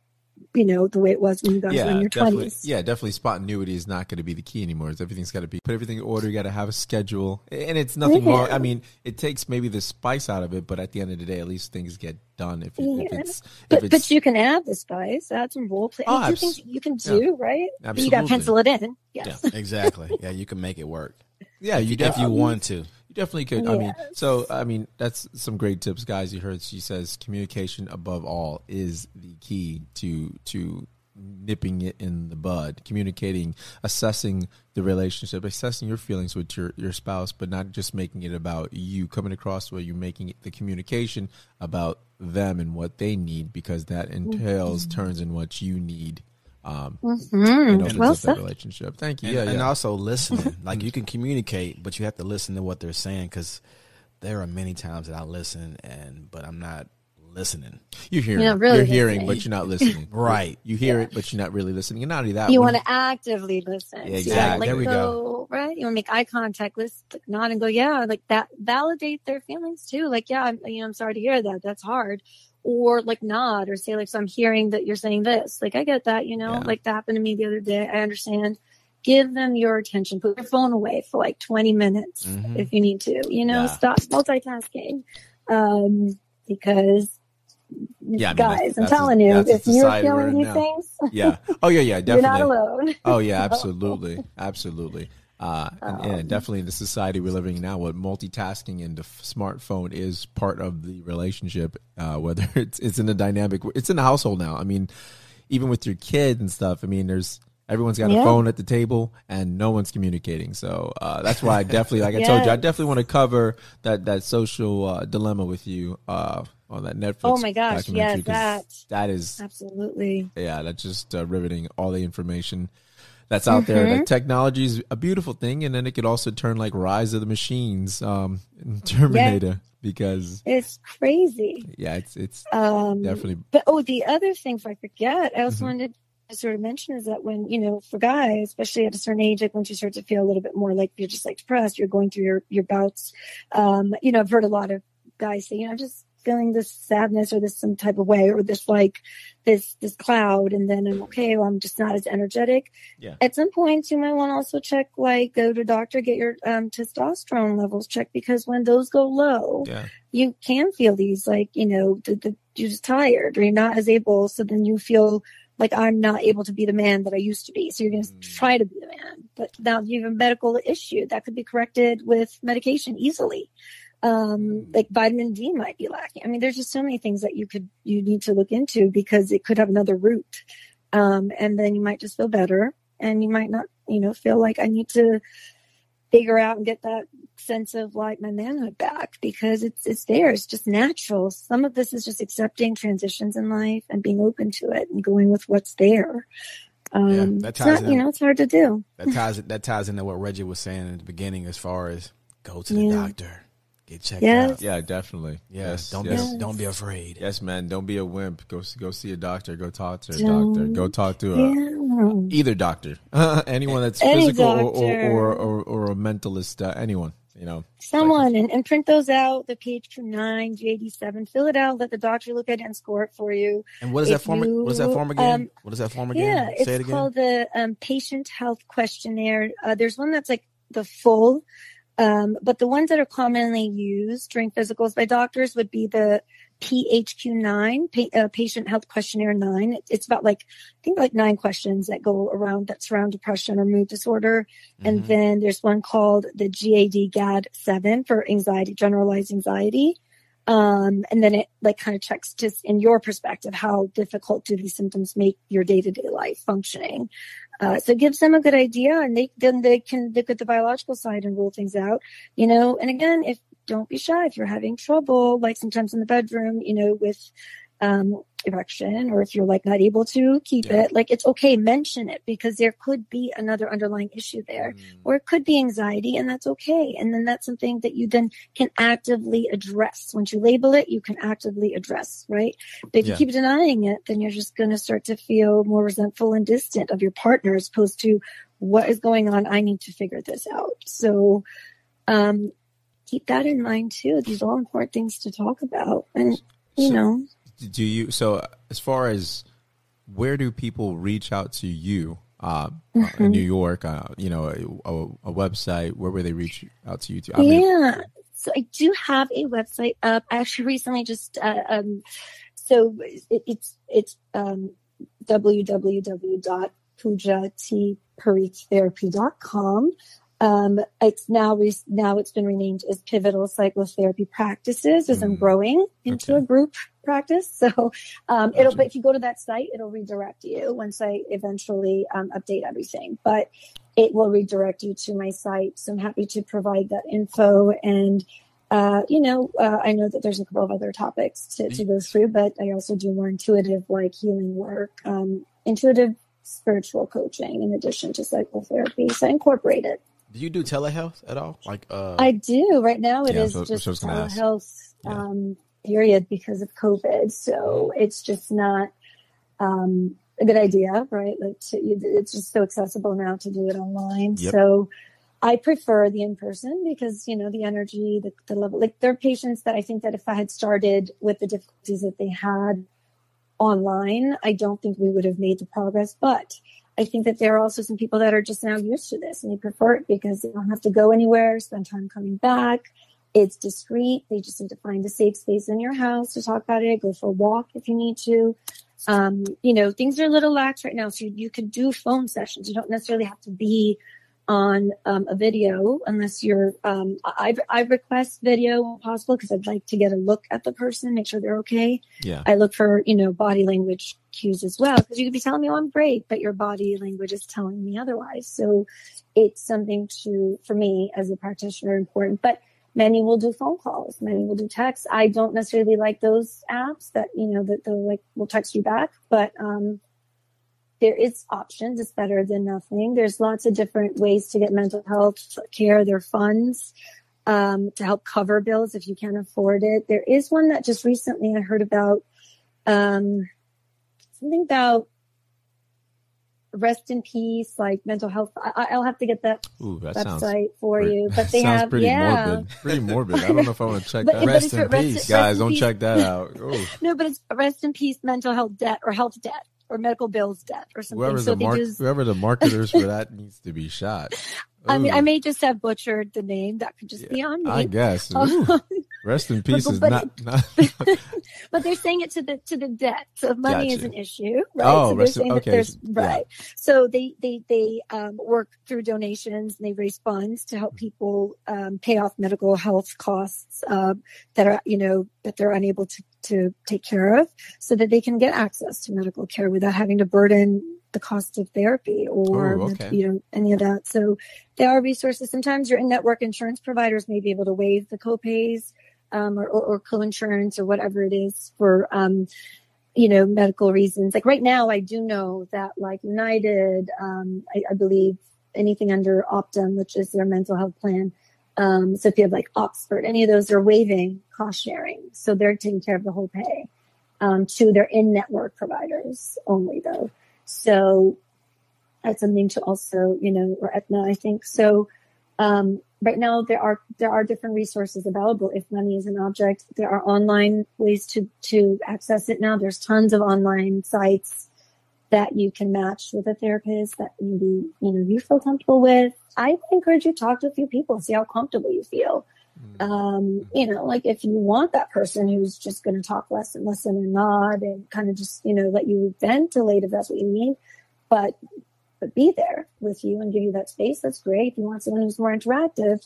you know the way it was when you guys yeah, were in your twenties. Yeah, definitely. Spontaneity is not going to be the key anymore. It's everything's got to be put everything in order. You got to have a schedule, and it's nothing yeah. wrong. I mean, it takes maybe the spice out of it, but at the end of the day, at least things get done. If, it, yeah. if it's, but, it's, but you can add the spice, add some role play. Oh, abs- things you can do right. Absolutely. You got to pencil it in. Yes. Yeah, exactly. yeah, you can make it work. [laughs] Yeah, you if you want to. You definitely could. Yes. I mean, so I mean, that's some great tips, guys. You heard she says communication above all is the key to to nipping it in the bud, communicating, assessing the relationship, assessing your feelings with your, your spouse, but not just making it about you coming across where you're making it, the communication about them and what they need because that entails mm-hmm. turns in what you need um, mm-hmm. well that relationship. Thank you. And, yeah, and also listening. [laughs] like you can communicate, but you have to listen to what they're saying because there are many times that I listen and but I'm not listening. You're hearing, you're, really you're hearing, but you're not listening. [laughs] right. You hear yeah. it, but you're not really listening. And not only that, you want to actively listen. Yeah, exactly. like, there we go. Right. You want to make eye contact, listen, nod, and go. Yeah, like that. Validate their feelings too. Like, yeah, I'm, you know, I'm sorry to hear that. That's hard or like nod or say like, so I'm hearing that you're saying this. Like, I get that, you know, yeah. like that happened to me the other day. I understand. Give them your attention. Put your phone away for like 20 minutes mm-hmm. if you need to, you know, yeah. stop multitasking. Um, because yeah, I mean, guys, that's, I'm that's telling a, you, if you're feeling these things, yeah. Oh yeah, yeah, definitely. [laughs] You're not alone. oh yeah, [laughs] absolutely, absolutely. Uh, and, um, yeah, definitely in the society we're living in now, what multitasking and the smartphone is part of the relationship. Uh, whether [laughs] it's it's in a dynamic, it's in the household now. I mean, even with your kids and stuff. I mean, there's everyone's got yeah. a phone at the table and no one's communicating. So uh, that's why I [laughs] definitely, like I told you, I definitely want to cover that that social uh, dilemma with you uh, on that Netflix. Oh my gosh, yeah, that that is absolutely yeah. That's just uh, riveting all the information that's out mm-hmm. there. Like mm-hmm. technology is a beautiful thing, and then it could also turn like Rise of the Machines, um, Terminator, yeah. because it's crazy. Yeah, it's it's um, definitely. But oh, the other thing, if I forget, I also mm-hmm. wanted to sort of mention is that when you know, for guys, especially at a certain age, like once you start to feel a little bit more like you're just like depressed, you're going through your your bouts. Um, you know, I've heard a lot of guys say, you know, just feeling this sadness or this some type of way or this like this this cloud and then I'm okay, well I'm just not as energetic. Yeah. At some points you might want to also check like go to doctor, get your um, testosterone levels checked because when those go low, yeah. you can feel these like, you know, the, the, you're just tired or you're not as able. So then you feel like I'm not able to be the man that I used to be. So you're going to mm. try to be the man, but now you have a medical issue that could be corrected with medication easily um, like vitamin D might be lacking. I mean, there's just so many things that you could, you need to look into because it could have another root. Um, and then you might just feel better and you might not, you know, feel like I need to figure out and get that sense of like my manhood back because it's, it's there. It's just natural. Some of this is just accepting transitions in life and being open to it and going with what's there. Um, yeah, that ties not, in, you know, it's hard to do. That ties, [laughs] that ties into what Reggie was saying in the beginning as far as go to the yeah. doctor Get checked yes. out. Yeah, definitely. Yes. Don't yes. be don't be afraid. Yes, man. Don't be a wimp. Go go see a doctor. Go talk to a don't, doctor. Go talk to a, yeah. either doctor. [laughs] anyone that's Any physical or, or, or, or, a mentalist. Uh, anyone. You know, someone and, and print those out. The PHQ9, GAD 7. Fill it out. Let the doctor look at it and score it for you. And what is if that form? You, what is that form again? Um, what is that form again? Yeah, Say it's it called the um, Patient Health Questionnaire. Uh, there's one that's like the full um, but the ones that are commonly used during physicals by doctors would be the PHQ9, pa- uh, Patient Health Questionnaire 9. It's about like, I think like nine questions that go around that surround depression or mood disorder. Mm-hmm. And then there's one called the GAD GAD 7 for anxiety, generalized anxiety. Um, and then it like kind of checks just in your perspective, how difficult do these symptoms make your day to day life functioning? Uh, so it gives them a good idea and they, then they can look at the biological side and rule things out, you know, and again, if don't be shy if you're having trouble, like sometimes in the bedroom, you know, with, um, erection or if you're like not able to keep yeah. it, like it's okay, mention it because there could be another underlying issue there mm. or it could be anxiety and that's okay. And then that's something that you then can actively address. Once you label it, you can actively address, right? But if yeah. you keep denying it, then you're just going to start to feel more resentful and distant of your partner as opposed to what is going on? I need to figure this out. So, um, keep that in mind too. These are all important things to talk about. And, you so, know, do you so as far as where do people reach out to you uh, mm-hmm. in New York? Uh, you know, a, a, a, website. Where would they reach out to you? To? I mean, yeah. So I do have a website up. I actually recently just uh, um, so it, it's it's um, www.poojaTparikhtherapy.com. Um, it's now re- now it's been renamed as Pivotal Psychotherapy Practices as mm. I'm growing into okay. a group practice. So um, gotcha. it'll, but if you go to that site, it'll redirect you once I eventually um, update everything. But it will redirect you to my site. So I'm happy to provide that info. And uh, you know, uh, I know that there's a couple of other topics to, to go through, but I also do more intuitive, like healing work, um, intuitive spiritual coaching in addition to psychotherapy. So I incorporate it. Do you do telehealth at all? Like, uh, I do right now. It yeah, is so, just telehealth. Yeah. Um, period because of COVID. So it's just not um, a good idea, right? Like to, it's just so accessible now to do it online. Yep. So I prefer the in person because you know the energy, the, the level. Like there are patients that I think that if I had started with the difficulties that they had online, I don't think we would have made the progress. But I think that there are also some people that are just now used to this and they prefer it because they don't have to go anywhere, spend time coming back it's discreet. They just need to find a safe space in your house to talk about it. Go for a walk if you need to. Um, you know, things are a little lax right now. So you, you could do phone sessions. You don't necessarily have to be on um, a video unless you're, um, I, I request video when possible because I'd like to get a look at the person, make sure they're okay. Yeah. I look for, you know, body language cues as well because you could be telling me, oh, I'm great, but your body language is telling me otherwise. So it's something to, for me as a practitioner, important. But Many will do phone calls. Many will do texts. I don't necessarily like those apps that, you know, that they'll like, will text you back, but, um, there is options. It's better than nothing. There's lots of different ways to get mental health care. There are funds, um, to help cover bills if you can't afford it. There is one that just recently I heard about, um, something about rest in peace, like mental health. I, will have to get that Ooh, that website for pretty, you. But they have, pretty yeah, morbid. pretty morbid. I don't know if I want to check but, that. Rest in peace, rest, guys. Don't peace. check that out. [laughs] No, but it's rest in peace, mental health debt or health debt or medical bills debt or something. Whoever, so the, mar- whoever the marketers for [laughs] that needs to be shot. I mean, I may just have butchered the name. That could just yeah, be on me. I guess. [laughs] Um, Rest in [laughs] peace but, but, is not. not [laughs] [laughs] but they're saying it to the to the debt. So money gotcha. is an issue, right? Oh, so they're saying in, okay. that there's right. Yeah. So they they they um, work through donations and they raise funds to help people um, pay off medical health costs uh, that are you know that they're unable to to take care of, so that they can get access to medical care without having to burden the cost of therapy or oh, okay. you know any of that. So there are resources. Sometimes your in-network insurance providers may be able to waive the copays um, or, or, or, co-insurance or whatever it is for um, you know medical reasons. Like right now, I do know that like United, um, I, I, believe anything under Optum, which is their mental health plan. Um, so if you have like Oxford, any of those are waiving cost sharing, so they're taking care of the whole pay um, to their in-network providers only, though. So that's something to also, you know, or Aetna, I think. So um, right now there are there are different resources available if money is an object. There are online ways to to access it now. There's tons of online sites that you can match with a therapist that maybe you know you feel comfortable with. I encourage you to talk to a few people, see how comfortable you feel. Mm-hmm. Um, you know, like if you want that person who's just going to talk less and listen and nod and kind of just, you know, let you ventilate if that's what you need, but, but be there with you and give you that space. That's great. If you want someone who's more interactive,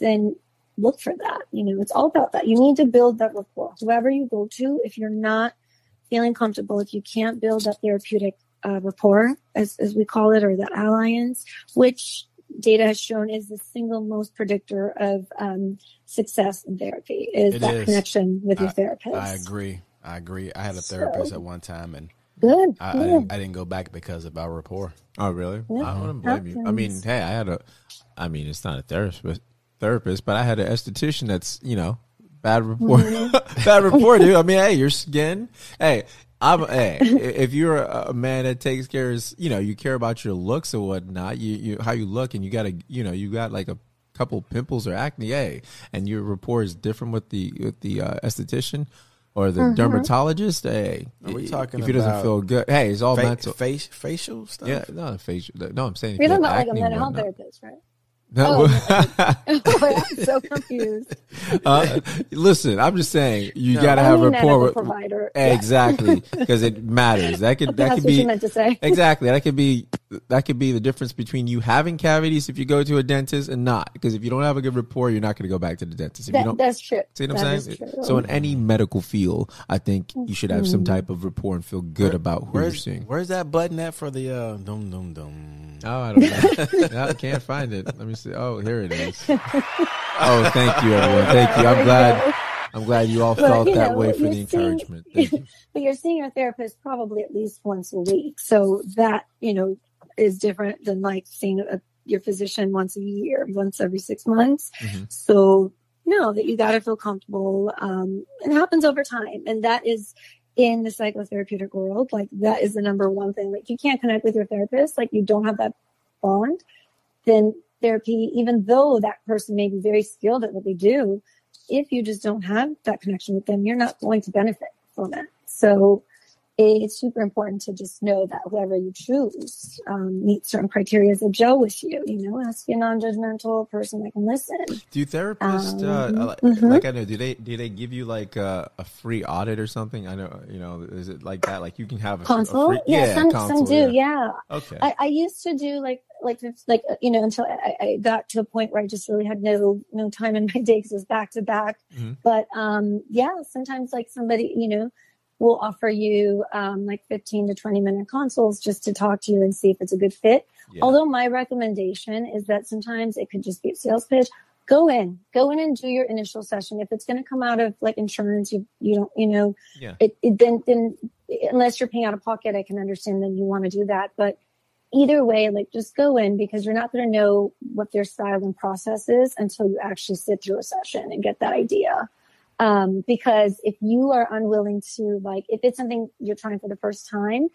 then look for that. You know, it's all about that. You need to build that rapport. Whoever you go to, if you're not feeling comfortable, if you can't build that therapeutic uh, rapport, as, as we call it, or that alliance, which data has shown is the single most predictor of um, success in therapy is it that is. connection with your therapist. I agree. I agree. I had a therapist so, at one time, and good. I, I, didn't, I, didn't, go back because of our rapport. Oh, really? Yeah. I don't blame you. I mean, hey, I had a. I mean, it's not a therapist, but therapist, but I had an esthetician that's you know bad rapport, mm-hmm. [laughs] bad rapport, dude. I mean, hey, your skin. Hey, I'm hey, if you're a, man that takes care of, you know, you care about your looks or whatnot, you, you how you look, and you got a, you know, you got like a couple pimples or acne, hey, and your rapport is different with the with the uh, esthetician or the mm-hmm. dermatologist, hey, Are we talking if he doesn't feel good, hey, it's all fa- mental. Face, facial stuff. Yeah, no facial. No, I'm saying you're talking about like a mental health therapist, right? No, oh, [laughs] [laughs] I'm so confused. Uh, listen, I'm just saying you no, got to have rapport with provider. Exactly, because it matters. That could [laughs] that could be meant to say. exactly. That could be that could be the difference between you having cavities if you go to a dentist and not. Because if you don't have a good rapport, you're not going to go back to the dentist. If that, you don't, that's true. See what I'm saying? So in any medical field, I think you should have some mm-hmm. type of rapport and feel good Where, about who you're seeing. Where's that button at for the uh, dum dum dum? Oh, I don't know. [laughs] I can't find it. Let me see. Oh, here it is. [laughs] oh, thank you, everyone. Thank you. I'm glad. I'm glad you all but, felt you know, that way for the encouragement. [laughs] Seeing, you. But you're seeing your therapist probably at least once a week, so that you know is different than like seeing a, your physician once a year, once every six months. Mm-hmm. So no, that you got to feel comfortable. Um, it happens over time, and that is in the psychotherapeutic world. Like that is the number one thing. Like you can't connect with your therapist, like you don't have that bond, then therapy, even though that person may be very skilled at what they do, if you just don't have that connection with them, you're not going to benefit from it. So it's super important to just know that whoever you choose um, meets certain criteria that gel with you. You know, ask a non-judgmental person that can listen. Do therapists, um, uh, mm-hmm. like I know, do they do they give you like a, a, free audit or something? I know, you know, is it like that? Like you can have a consult? A free, yeah, yeah, some consult, some do. Yeah. yeah. Okay. I, I, used to do like like like you know until I, I, got to a point where I just really had no no time in my [laughs] day because it was back to back. Mm-hmm. But um, yeah, sometimes like somebody you know we'll offer you um, like 15 to 20 minute consults just to talk to you and see if it's a good fit. Yeah. Although my recommendation is that sometimes it could just be a sales pitch. Go in, go in and do your initial session. If it's going to come out of like insurance, you you don't you know, yeah. it, it then then unless you're paying out of pocket, I can understand that you want to do that. But either way, like just go in because you're not going to know what their style and process is until you actually sit through a session and get that idea. Um, because if you are unwilling to like, if it's something you're trying for the first time,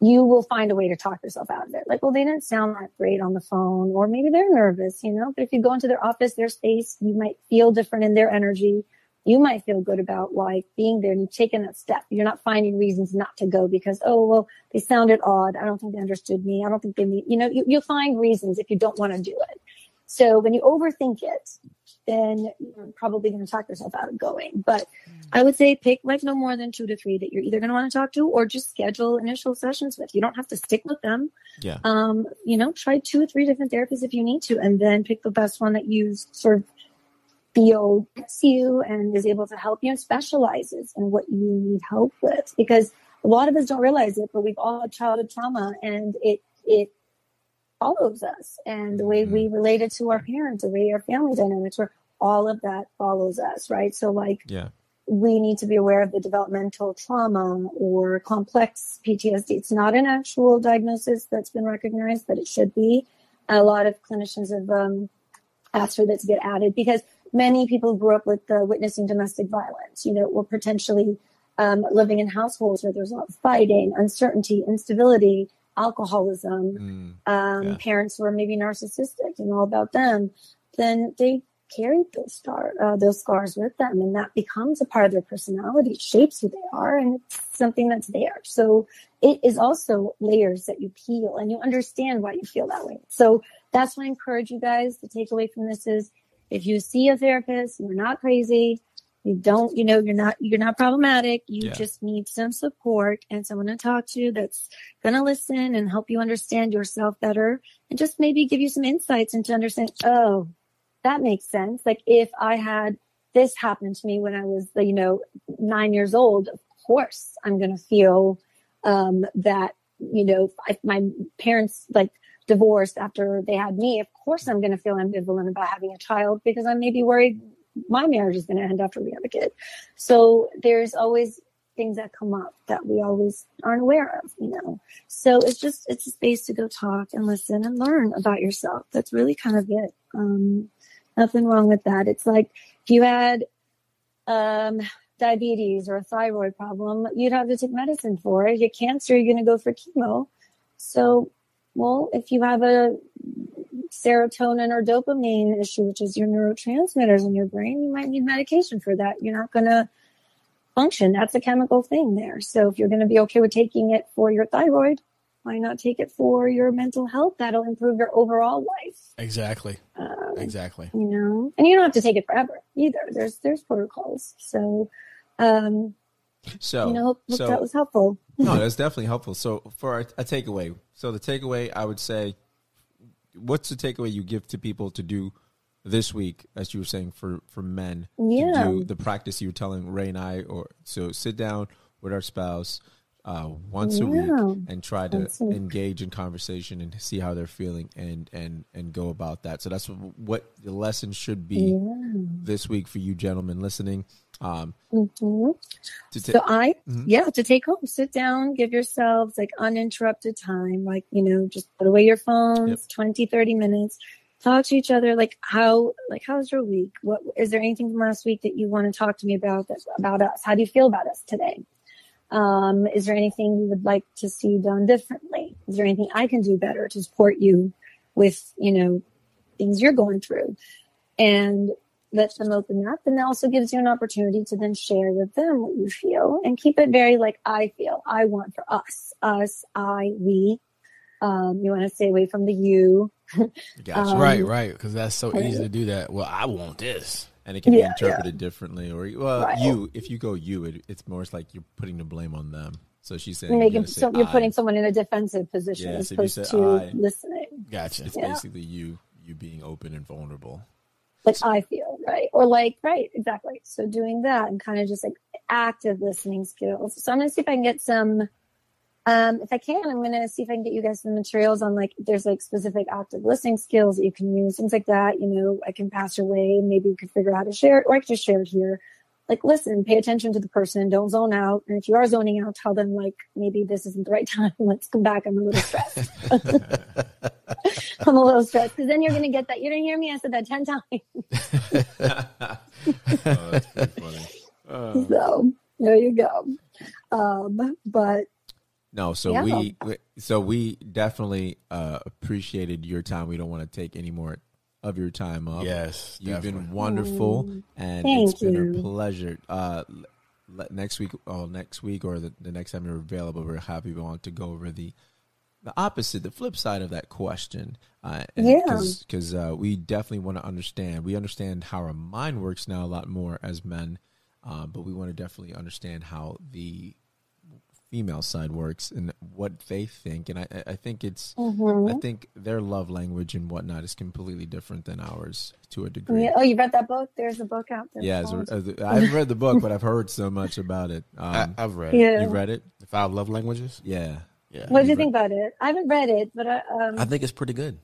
you will find a way to talk yourself out of it. Like, well, they didn't sound that great on the phone, or maybe they're nervous, you know, but if you go into their office, their space, you might feel different in their energy. You might feel good about like being there and you've taken that step. You're not finding reasons not to go because, oh, well, they sounded odd. I don't think they understood me. I don't think they mean, you know, you, you'll find reasons if you don't want to do it. So when you overthink it, then you're probably going to talk yourself out of going. But I would say pick like no more than two to three that you're either going to want to talk to or just schedule initial sessions with. You don't have to stick with them. Yeah. Um, you know, try two or three different therapists if you need to, and then pick the best one that you sort of feel gets you and is able to help you and specializes in what you need help with. Because a lot of us don't realize it, but we've all had childhood trauma and it, it follows us and the way we mm-hmm. related to our parents, the way our family dynamics were, all of that follows us, right? So like, yeah. we need to be aware of the developmental trauma or complex PTSD. It's not an actual diagnosis that's been recognized, but it should be. A lot of clinicians have um, asked for that to get added because many people grew up with uh, witnessing domestic violence, you know, or potentially um, living in households where there's a lot of fighting, uncertainty, instability, alcoholism, mm, um, yeah. parents who are maybe narcissistic and all about them, then they carry those star uh, those scars with them, and that becomes a part of their personality. It shapes who they are, and it's something that's there. So it is also layers that you peel, and you understand why you feel that way. So that's what I encourage you guys to take away from this: is if you see a therapist, you're not crazy you don't, you know, you're not, you're not problematic. You yeah. just need some support and someone to talk to that's going to listen and help you understand yourself better and just maybe give you some insights into understand, oh, that makes sense. Like if I had this happen to me when I was, you know, nine years old, of course I'm going to feel, um, that, you know, if my parents like divorced after they had me, of course I'm going to feel ambivalent about having a child because I may be worried my marriage is going to end after we have a kid. So there's always things that come up that we always aren't aware of, you know. So it's just it's a space to go talk and listen and learn about yourself. That's really kind of it. Um, nothing wrong with that. It's like if you had um, diabetes or a thyroid problem, you'd have to take medicine for it. You get cancer, you're going to go for chemo. So, well, if you have a serotonin or dopamine issue, which is your neurotransmitters in your brain, you might need medication for that. You're not going to function. That's a chemical thing there. So if you're going to be okay with taking it for your thyroid, why not take it for your mental health? That'll improve your overall life. Exactly. Um, exactly. You know, and you don't have to take it forever either. There's there's protocols. So, um, so you know, so, that was helpful. no, that's definitely helpful. So for a, a takeaway, so the takeaway, I would say, what's the takeaway you give to people to do this week, as you were saying, for for men yeah. to do the practice you were telling Ray and I, or so sit down with our spouse uh, once yeah. a week and try to engage in conversation and see how they're feeling and and and go about that. So that's what the lesson should be yeah. this week for you gentlemen listening. Um, mm-hmm. ta- so I, mm-hmm. yeah, to take home, sit down, give yourselves like uninterrupted time, like, you know, just put away your phones, yep. 20, 30 minutes, talk to each other. Like how, like, how's your week? What, is there anything from last week that you want to talk to me about that, about us? How do you feel about us today? Um, is there anything you would like to see done differently? Is there anything I can do better to support you with, you know, things you're going through? And let them open up. And that also gives you an opportunity to then share with them what you feel and keep it very like I feel, I want for us, us, I, we. Um, you want to stay away from the you. [laughs] gotcha. um, right, right. Because that's so easy to do that. Well, I want this. And it can yeah, be interpreted yeah. differently. Or, well, right. you, if you go you, it, it's more like you're putting the blame on them. So she's saying you're, you're, so, you're putting someone in a defensive position yeah, as opposed to I, listening. Gotcha. It's basically you you being open and vulnerable like I feel, right? Or like, right, exactly. So doing that and kind of just like active listening skills. So I'm going to see if I can get some, um, if I can, I'm going to see if I can get you guys some materials on like, there's like specific active listening skills that you can use, things like that. You know, I can pass your way. Maybe you could figure out how to share it or I can just share it here. Like, listen, pay attention to the person. Don't zone out. And if you are zoning out, tell them like, maybe this isn't the right [laughs] time. Let's come back. I'm a little stressed. [laughs] I'm a little stressed because then you're going to get that. You didn't hear me. I said that 10 times. [laughs] oh, that's pretty funny. Uh. So there you go. Um, but no, so yeah. we, so we definitely uh, appreciated your time. We don't want to take any more of your time up. Yes, you've definitely. been wonderful, mm, and Thank it's been you. a pleasure. Uh, next week, oh, next week, or the, the next time you're available, we're happy we want to go over the the opposite, the flip side of that question. Uh, yeah. Because uh, we definitely want to understand. We understand how our mind works now a lot more as men, uh, but we want to definitely understand how the female side works and what they think. And I, I think it's, mm-hmm. I think their love language and whatnot is completely different than ours to a degree. Yeah. Oh, you read that book? There's a book out there. Yeah, I haven't read the book, but I've heard so much about it. Um, I, have read yeah. it. You read it? The Five Love Languages? Yeah. Yeah. What do you think about it? I haven't read it, but I, um, I think it's pretty good.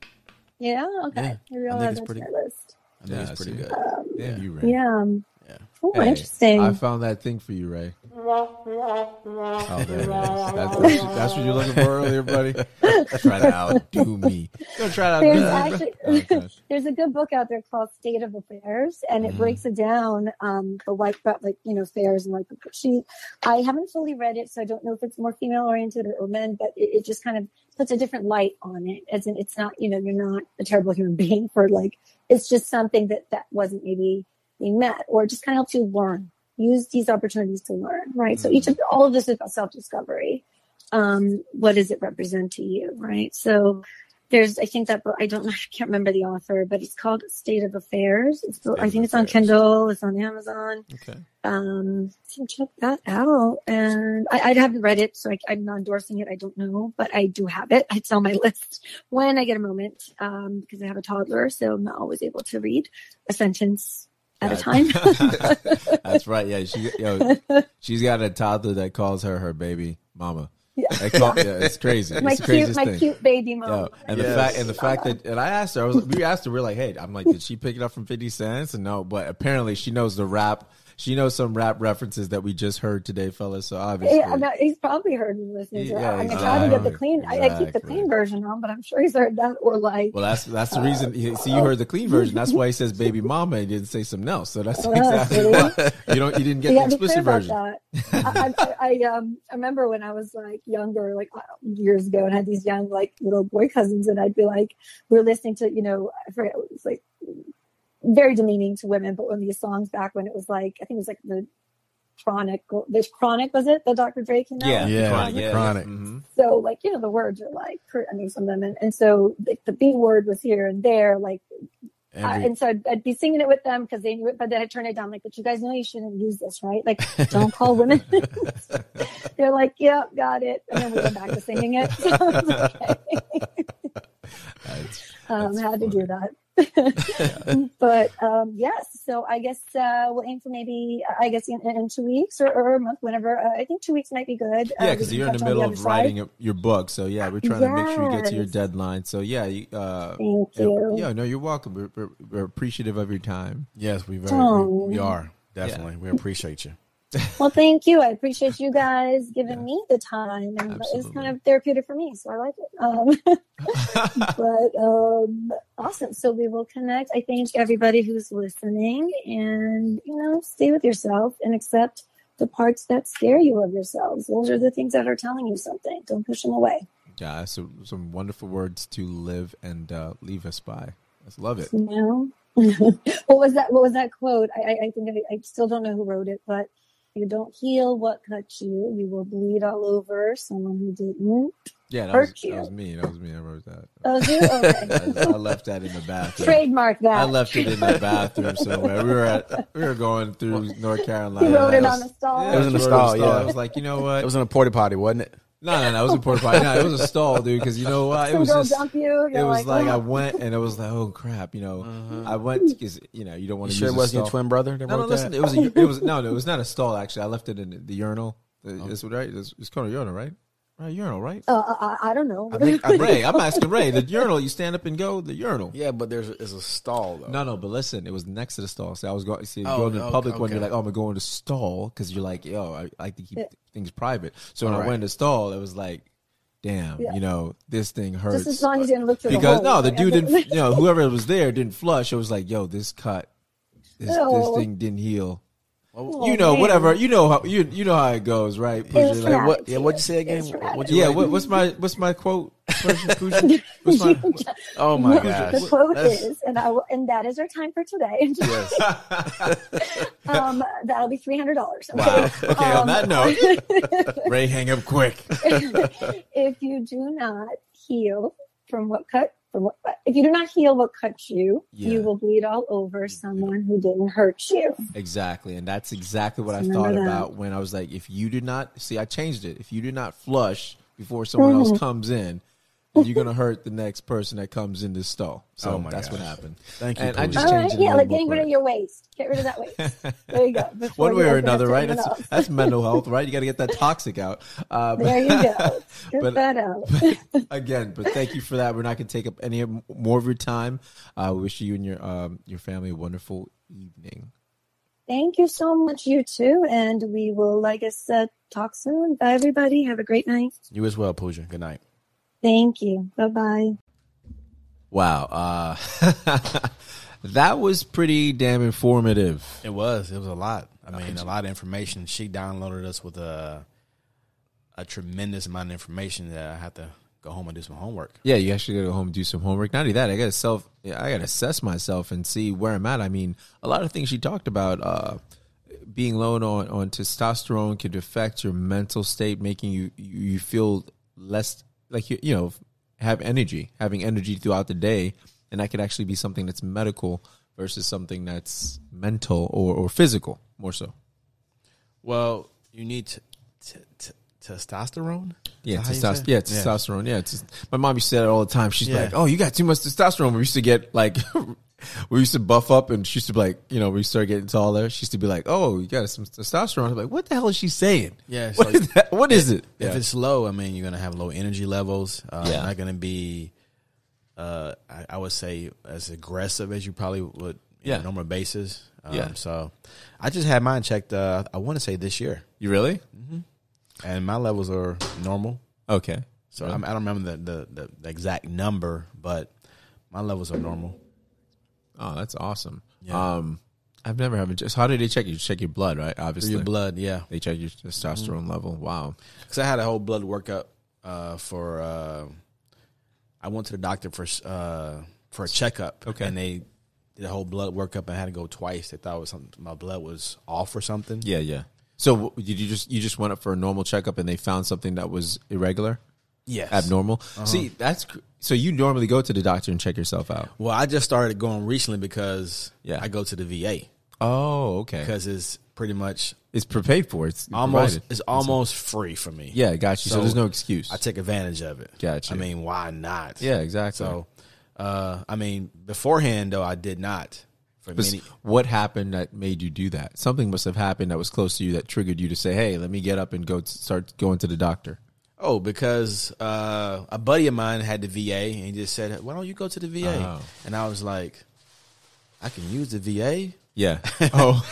Yeah. Okay. Yeah. I think it's pretty. List. I think yeah, it's pretty good. Um, yeah. You read. Yeah. Yeah. Oh, hey, interesting. I found that thing for you, Ray. Oh, there it is. That's, [laughs] that's, that's what you're looking for earlier, buddy. [laughs] try to outdo me. Go try to there's actually [laughs] oh, there's a good book out there called State of Affairs, and it mm. breaks it down um, the like like you know affairs and like she. I haven't fully read it, so I don't know if it's more female oriented or, or men, but it, it just kind of puts a different light on it. As in, it's not you know you're not a terrible human being for like it's just something that that wasn't maybe being met, or it just kind of helps you learn use these opportunities to learn, right? So each of all of this is about self discovery. Um, what does it represent to you, right? So there's, I think that book, I don't know, [laughs] I can't remember the author, but it's called State of Affairs. It's, I think it's on Kindle, it's on Amazon. Okay. Um, so check that out. And I, I haven't read it, so I, am not endorsing it. I don't know, but I do have it. [laughs] It's on my [laughs] list when I get a moment, um, because I have a toddler, so I'm not always able to read a sentence at a time. [laughs] That's right. Yeah, she yo, [laughs] she's got a toddler that calls her her baby mama. Yeah, call, yeah it's [laughs] crazy. My it's cute, my thing. cute baby mama. and yes. the fact, and the fact that, and I asked her, I was, we asked her, we're like, hey, I'm like, did she pick it up from Fifty Cents? And no, but apparently she knows the rap she knows some rap references that we just heard today, fellas. So obviously, yeah, no, he's probably heard me listening to. Yeah, I mean, try to get the clean. Exactly. I, I, keep the clean version on, but I'm sure he's heard that or like. Well, that's that's the reason. Uh, see, you heard the clean version. That's why he says [laughs] "baby mama" and didn't say something else. So that's uh, exactly why you don't. You didn't get the explicit version. I, I, I, um I remember when I was like younger, like years ago, and had these young like little boy cousins, and I'd be like, we're listening to you know I forget it was like very demeaning to women, but one of these songs back when it was like I think it was like the chronic this chronic was it the Dr. Dre came out? Yeah, yeah, chronic. Yeah, chronic. Mm-hmm. So like, you know, the words are like I mean some of them and, and so the, the B word was here and there, like Every, uh, and so I'd, I'd, be singing it with them because they knew it, but then I turned it down, like, but you guys know you shouldn't use this, right? Like, don't call women. [laughs] [laughs] They're like, yeah, got it. And then we went back to singing it. [laughs] So okay. that's, um, had to do that. [laughs] but um, yes, so I guess uh, we'll aim for maybe I guess in, in two weeks or, or, a month, whenever. Uh, I think two weeks might be good. Yeah, because uh, you're in the middle the of writing a, your book, so yeah, we're trying yes. to make sure you get to your deadline. So yeah, you, uh, thank you. Yeah, no, you're welcome. We're, we're, we're appreciative of your time. Yes, we very oh. we, we, are definitely. Yeah. We appreciate you well, thank you. I appreciate you guys giving yeah. me the time, and Absolutely. it's kind of therapeutic for me, so I like it. Um, [laughs] but um, awesome. So we will connect. I thank everybody who's listening, and you know, stay with yourself and accept the parts that scare you of yourselves. Those are the things that are telling you something. Don't push them away. Yeah, so some wonderful words to live and uh, leave us by. I love it. You know? [laughs] what was that? What was that quote? I, I think I, I still don't know who wrote it, but you don't heal what cut you, you will bleed all over someone who didn't. Yeah, that, was, that was me. That was me. I wrote that. That was you? Okay. [laughs] I, I, left that in the bathroom. Trademark that. I left it in the bathroom somewhere. We were at we were going through North Carolina. You wrote it was, on the stall. Yeah, it was in the stall. Yeah, I was like, you know what? It was in a porta potty, wasn't it? No, no, no. It was a porta potty. No, it was a [laughs] stall, dude. Because you know what? It was just. Dump you. It was like, like oh. I went and it was like, oh crap, you know. Uh-huh. I went because you know you don't want to. Sure, it wasn't your twin brother. no, no, listen. It was. A, it was [laughs] no, no. It was not a stall. Actually, I left it in the urinal. Oh. It's right. It's, it's called a urinal, right? Right, urinal, right? Uh, I, I don't know. I think, [laughs] Ray, I'm asking Ray. The urinal, you stand up and go. The urinal. Yeah, but there's a, a stall though. No, no, but listen, it was next to the stall. So I was going. See, oh, going to the public okay. one. You're like, oh, I'm going to stall because you're like, yo, I, I like to keep yeah. things private. So when All I right. went to stall, it was like, damn, yeah. you know, this thing hurts. Just as long as you didn't look through because the hole, no, the dude didn't. [laughs] You know, whoever was there didn't flush. It was like, yo, this cut, this, this thing didn't heal. Oh, you know, man. whatever. You know how you you know how it goes, right? like, what? Yeah, what'd you say again? What yeah, what, what's my what's my quote? [laughs] what's my, [laughs] oh my gosh! The quote That's... is, and I will, and that is our time for today. [laughs] Yes. um, that'll be three hundred dollars. Okay? Wow. Okay. Um, on that note, Ray, hang up quick. if you do not heal from what cut if you do not heal what cuts you, yeah. you will bleed all over someone who didn't hurt you. Exactly. And that's exactly what I thought that. about when I was like, if you do not see, I changed it. If you do not flush before someone mm-hmm. else comes in, you're gonna hurt the next person that comes in this stall. So oh that's gosh. what happened. Thank you. And I just changed right, yeah, like getting rid of your waste. Get rid of that waste. [laughs] There you go. One way or another, right? That's, that's mental [laughs] health, right? You got to get that toxic out. Um, there you go. [laughs] Get but, that out. but again, but thank you for that. We're not gonna take up any more of your time. I uh, wish you and your um, your family a wonderful evening. Thank you so much, you too, and we will, like I said, talk soon. Bye, everybody. Have a great night. You as well, Pooja. Good night. Thank you. Bye bye. Wow. Uh, [laughs] that was pretty damn informative. It was. It was a lot. I mean, a lot of information. She downloaded us with a a tremendous amount of information that I have to go home and do some homework. Yeah, you actually got to go home and do some homework. Not only that, I got to self, I got to assess myself and see where I'm at. I mean, a lot of things she talked about. Uh, being low on on testosterone could affect your mental state, making you you feel less like you, you know have energy, having energy throughout the day, and that could actually be something that's medical versus something that's mental or, or physical more so. Well, you need t- t- t- testosterone. Yeah, testosterone. Yeah, testosterone. Yeah, yeah my mom used to say that all the time. She's yeah. like, "Oh, you got too much testosterone." We used to get like [laughs] we used to buff up and she used to be like, you know, we started getting taller. She used to be like, oh, you got some testosterone. I'm like, what the hell is she saying? Yeah. What, is, that? what is it? If yeah. it's low, I mean, you're going to have low energy levels. Uh, yeah. Not going to be, uh, I, I, would say, as aggressive as you probably would yeah. on a normal basis. Um, yeah. So I just had mine checked. Uh, I want to say this year. You really? Mm-hmm. And my levels are normal. Okay. So really? I don't remember the, the, the exact number, but my levels are normal. Oh, that's awesome. Yeah. Um, I've never had just. How do they check you? Check your blood, right? Obviously, your blood. Yeah, they check your testosterone mm-hmm. level. Wow. Because I had a whole blood workup uh, for. Uh, I went to the doctor for uh, for a checkup. Okay, and they did a whole blood workup. and I had to go twice. They thought it was something my blood was off or something. Yeah, yeah. So did you just you just went up for a normal checkup and they found something that was irregular? Yes. Abnormal. Uh-huh. See, that's so you normally go to the doctor and check yourself out. Well, I just started going recently because yeah. I go to the VA. Oh, okay. Because it's pretty much it's paid for. It's almost provided. it's almost free for me. Yeah, got you. So, so, there's no excuse. I take advantage of it. Got you. I mean, why not? Yeah, exactly. So, uh, I mean, beforehand though, I did not. For many, what happened that made you do that? Something must have happened that was close to you that triggered you to say, "Hey, let me get up and go start going to the doctor." Oh, because uh, a buddy of mine had the VA, and he just said, "Why don't you go to the VA?" Oh. And I was like, "I can use the VA." Yeah. [laughs] Oh.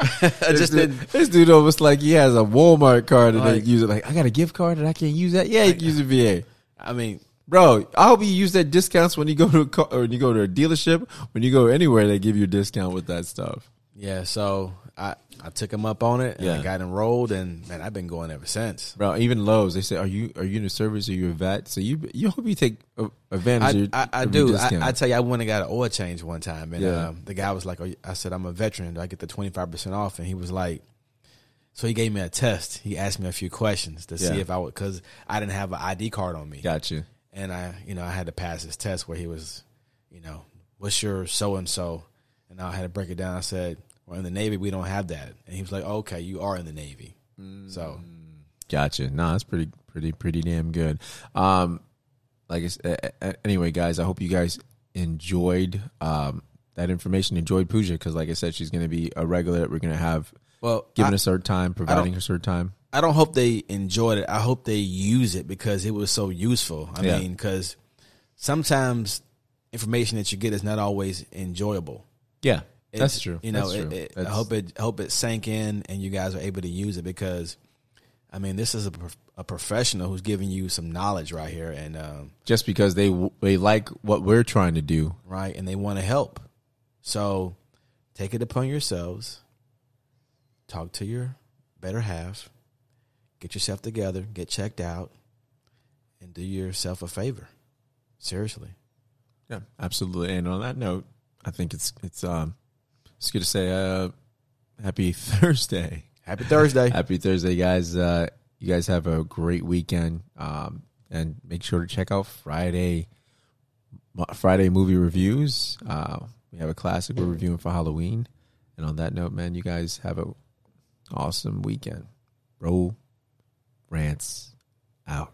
I just didn't. This dude almost like he has a Walmart card and like, they use it. Like I got a gift card and I can't use that. Yeah, you can use a VA. I mean, bro, I hope you use that discounts when you go to a car, or when you go to a dealership. When you go anywhere, they give you a discount with that stuff. Yeah, so I I took him up on it and yeah. I got enrolled and man, I've been going ever since. Bro, even Lowe's, they say, "Are you are you in the service? Are you a vet?" So you you hope you take advantage. I, I, I do. I, I, tell you, I went and got an oil change one time, and yeah. um, the guy was like, "I said I'm a veteran. Do I get the twenty five percent off?" And he was like. So he gave me a test. He asked me a few questions to yeah. see if I would, because I didn't have an ID card on me. Gotcha. And I, you know, I had to pass this test where he was, you know, what's your so and so, and I had to break it down. I said, or in the Navy, we don't have that. And he was like, okay, you are in the Navy. Mm. So. Gotcha. No, that's pretty, pretty, pretty damn good. Um, like, uh, anyway, guys, I hope you guys enjoyed, um, that information, enjoyed Pooja, because like I said, she's going to be a regular we're going to have, well, given I, a certain time, providing a certain time. I don't hope they enjoyed it. I hope they use it because it was so useful. I yeah. mean, because sometimes information that you get is not always enjoyable. Yeah. That's true. You know, That's it, it, I hope it hope it sank in and you guys are able to use it because, I mean, this is a, a professional who's giving you some knowledge right here, and um, just because they they like what we're trying to do, right, and they want to help, so take it upon yourselves. Talk to your better half. Get yourself together. Get checked out, and do yourself a favor. Seriously. Yeah, absolutely. And on that note, I think it's it's um it's good to say uh, happy [laughs] Thursday. Happy Thursday. happy Thursday, guys. Uh, you guys have a great weekend. Um, and make sure to check out Friday Friday movie reviews. Uh, we have a classic we're reviewing for Halloween. And on that note, man, you guys have a awesome weekend. Roll rants out.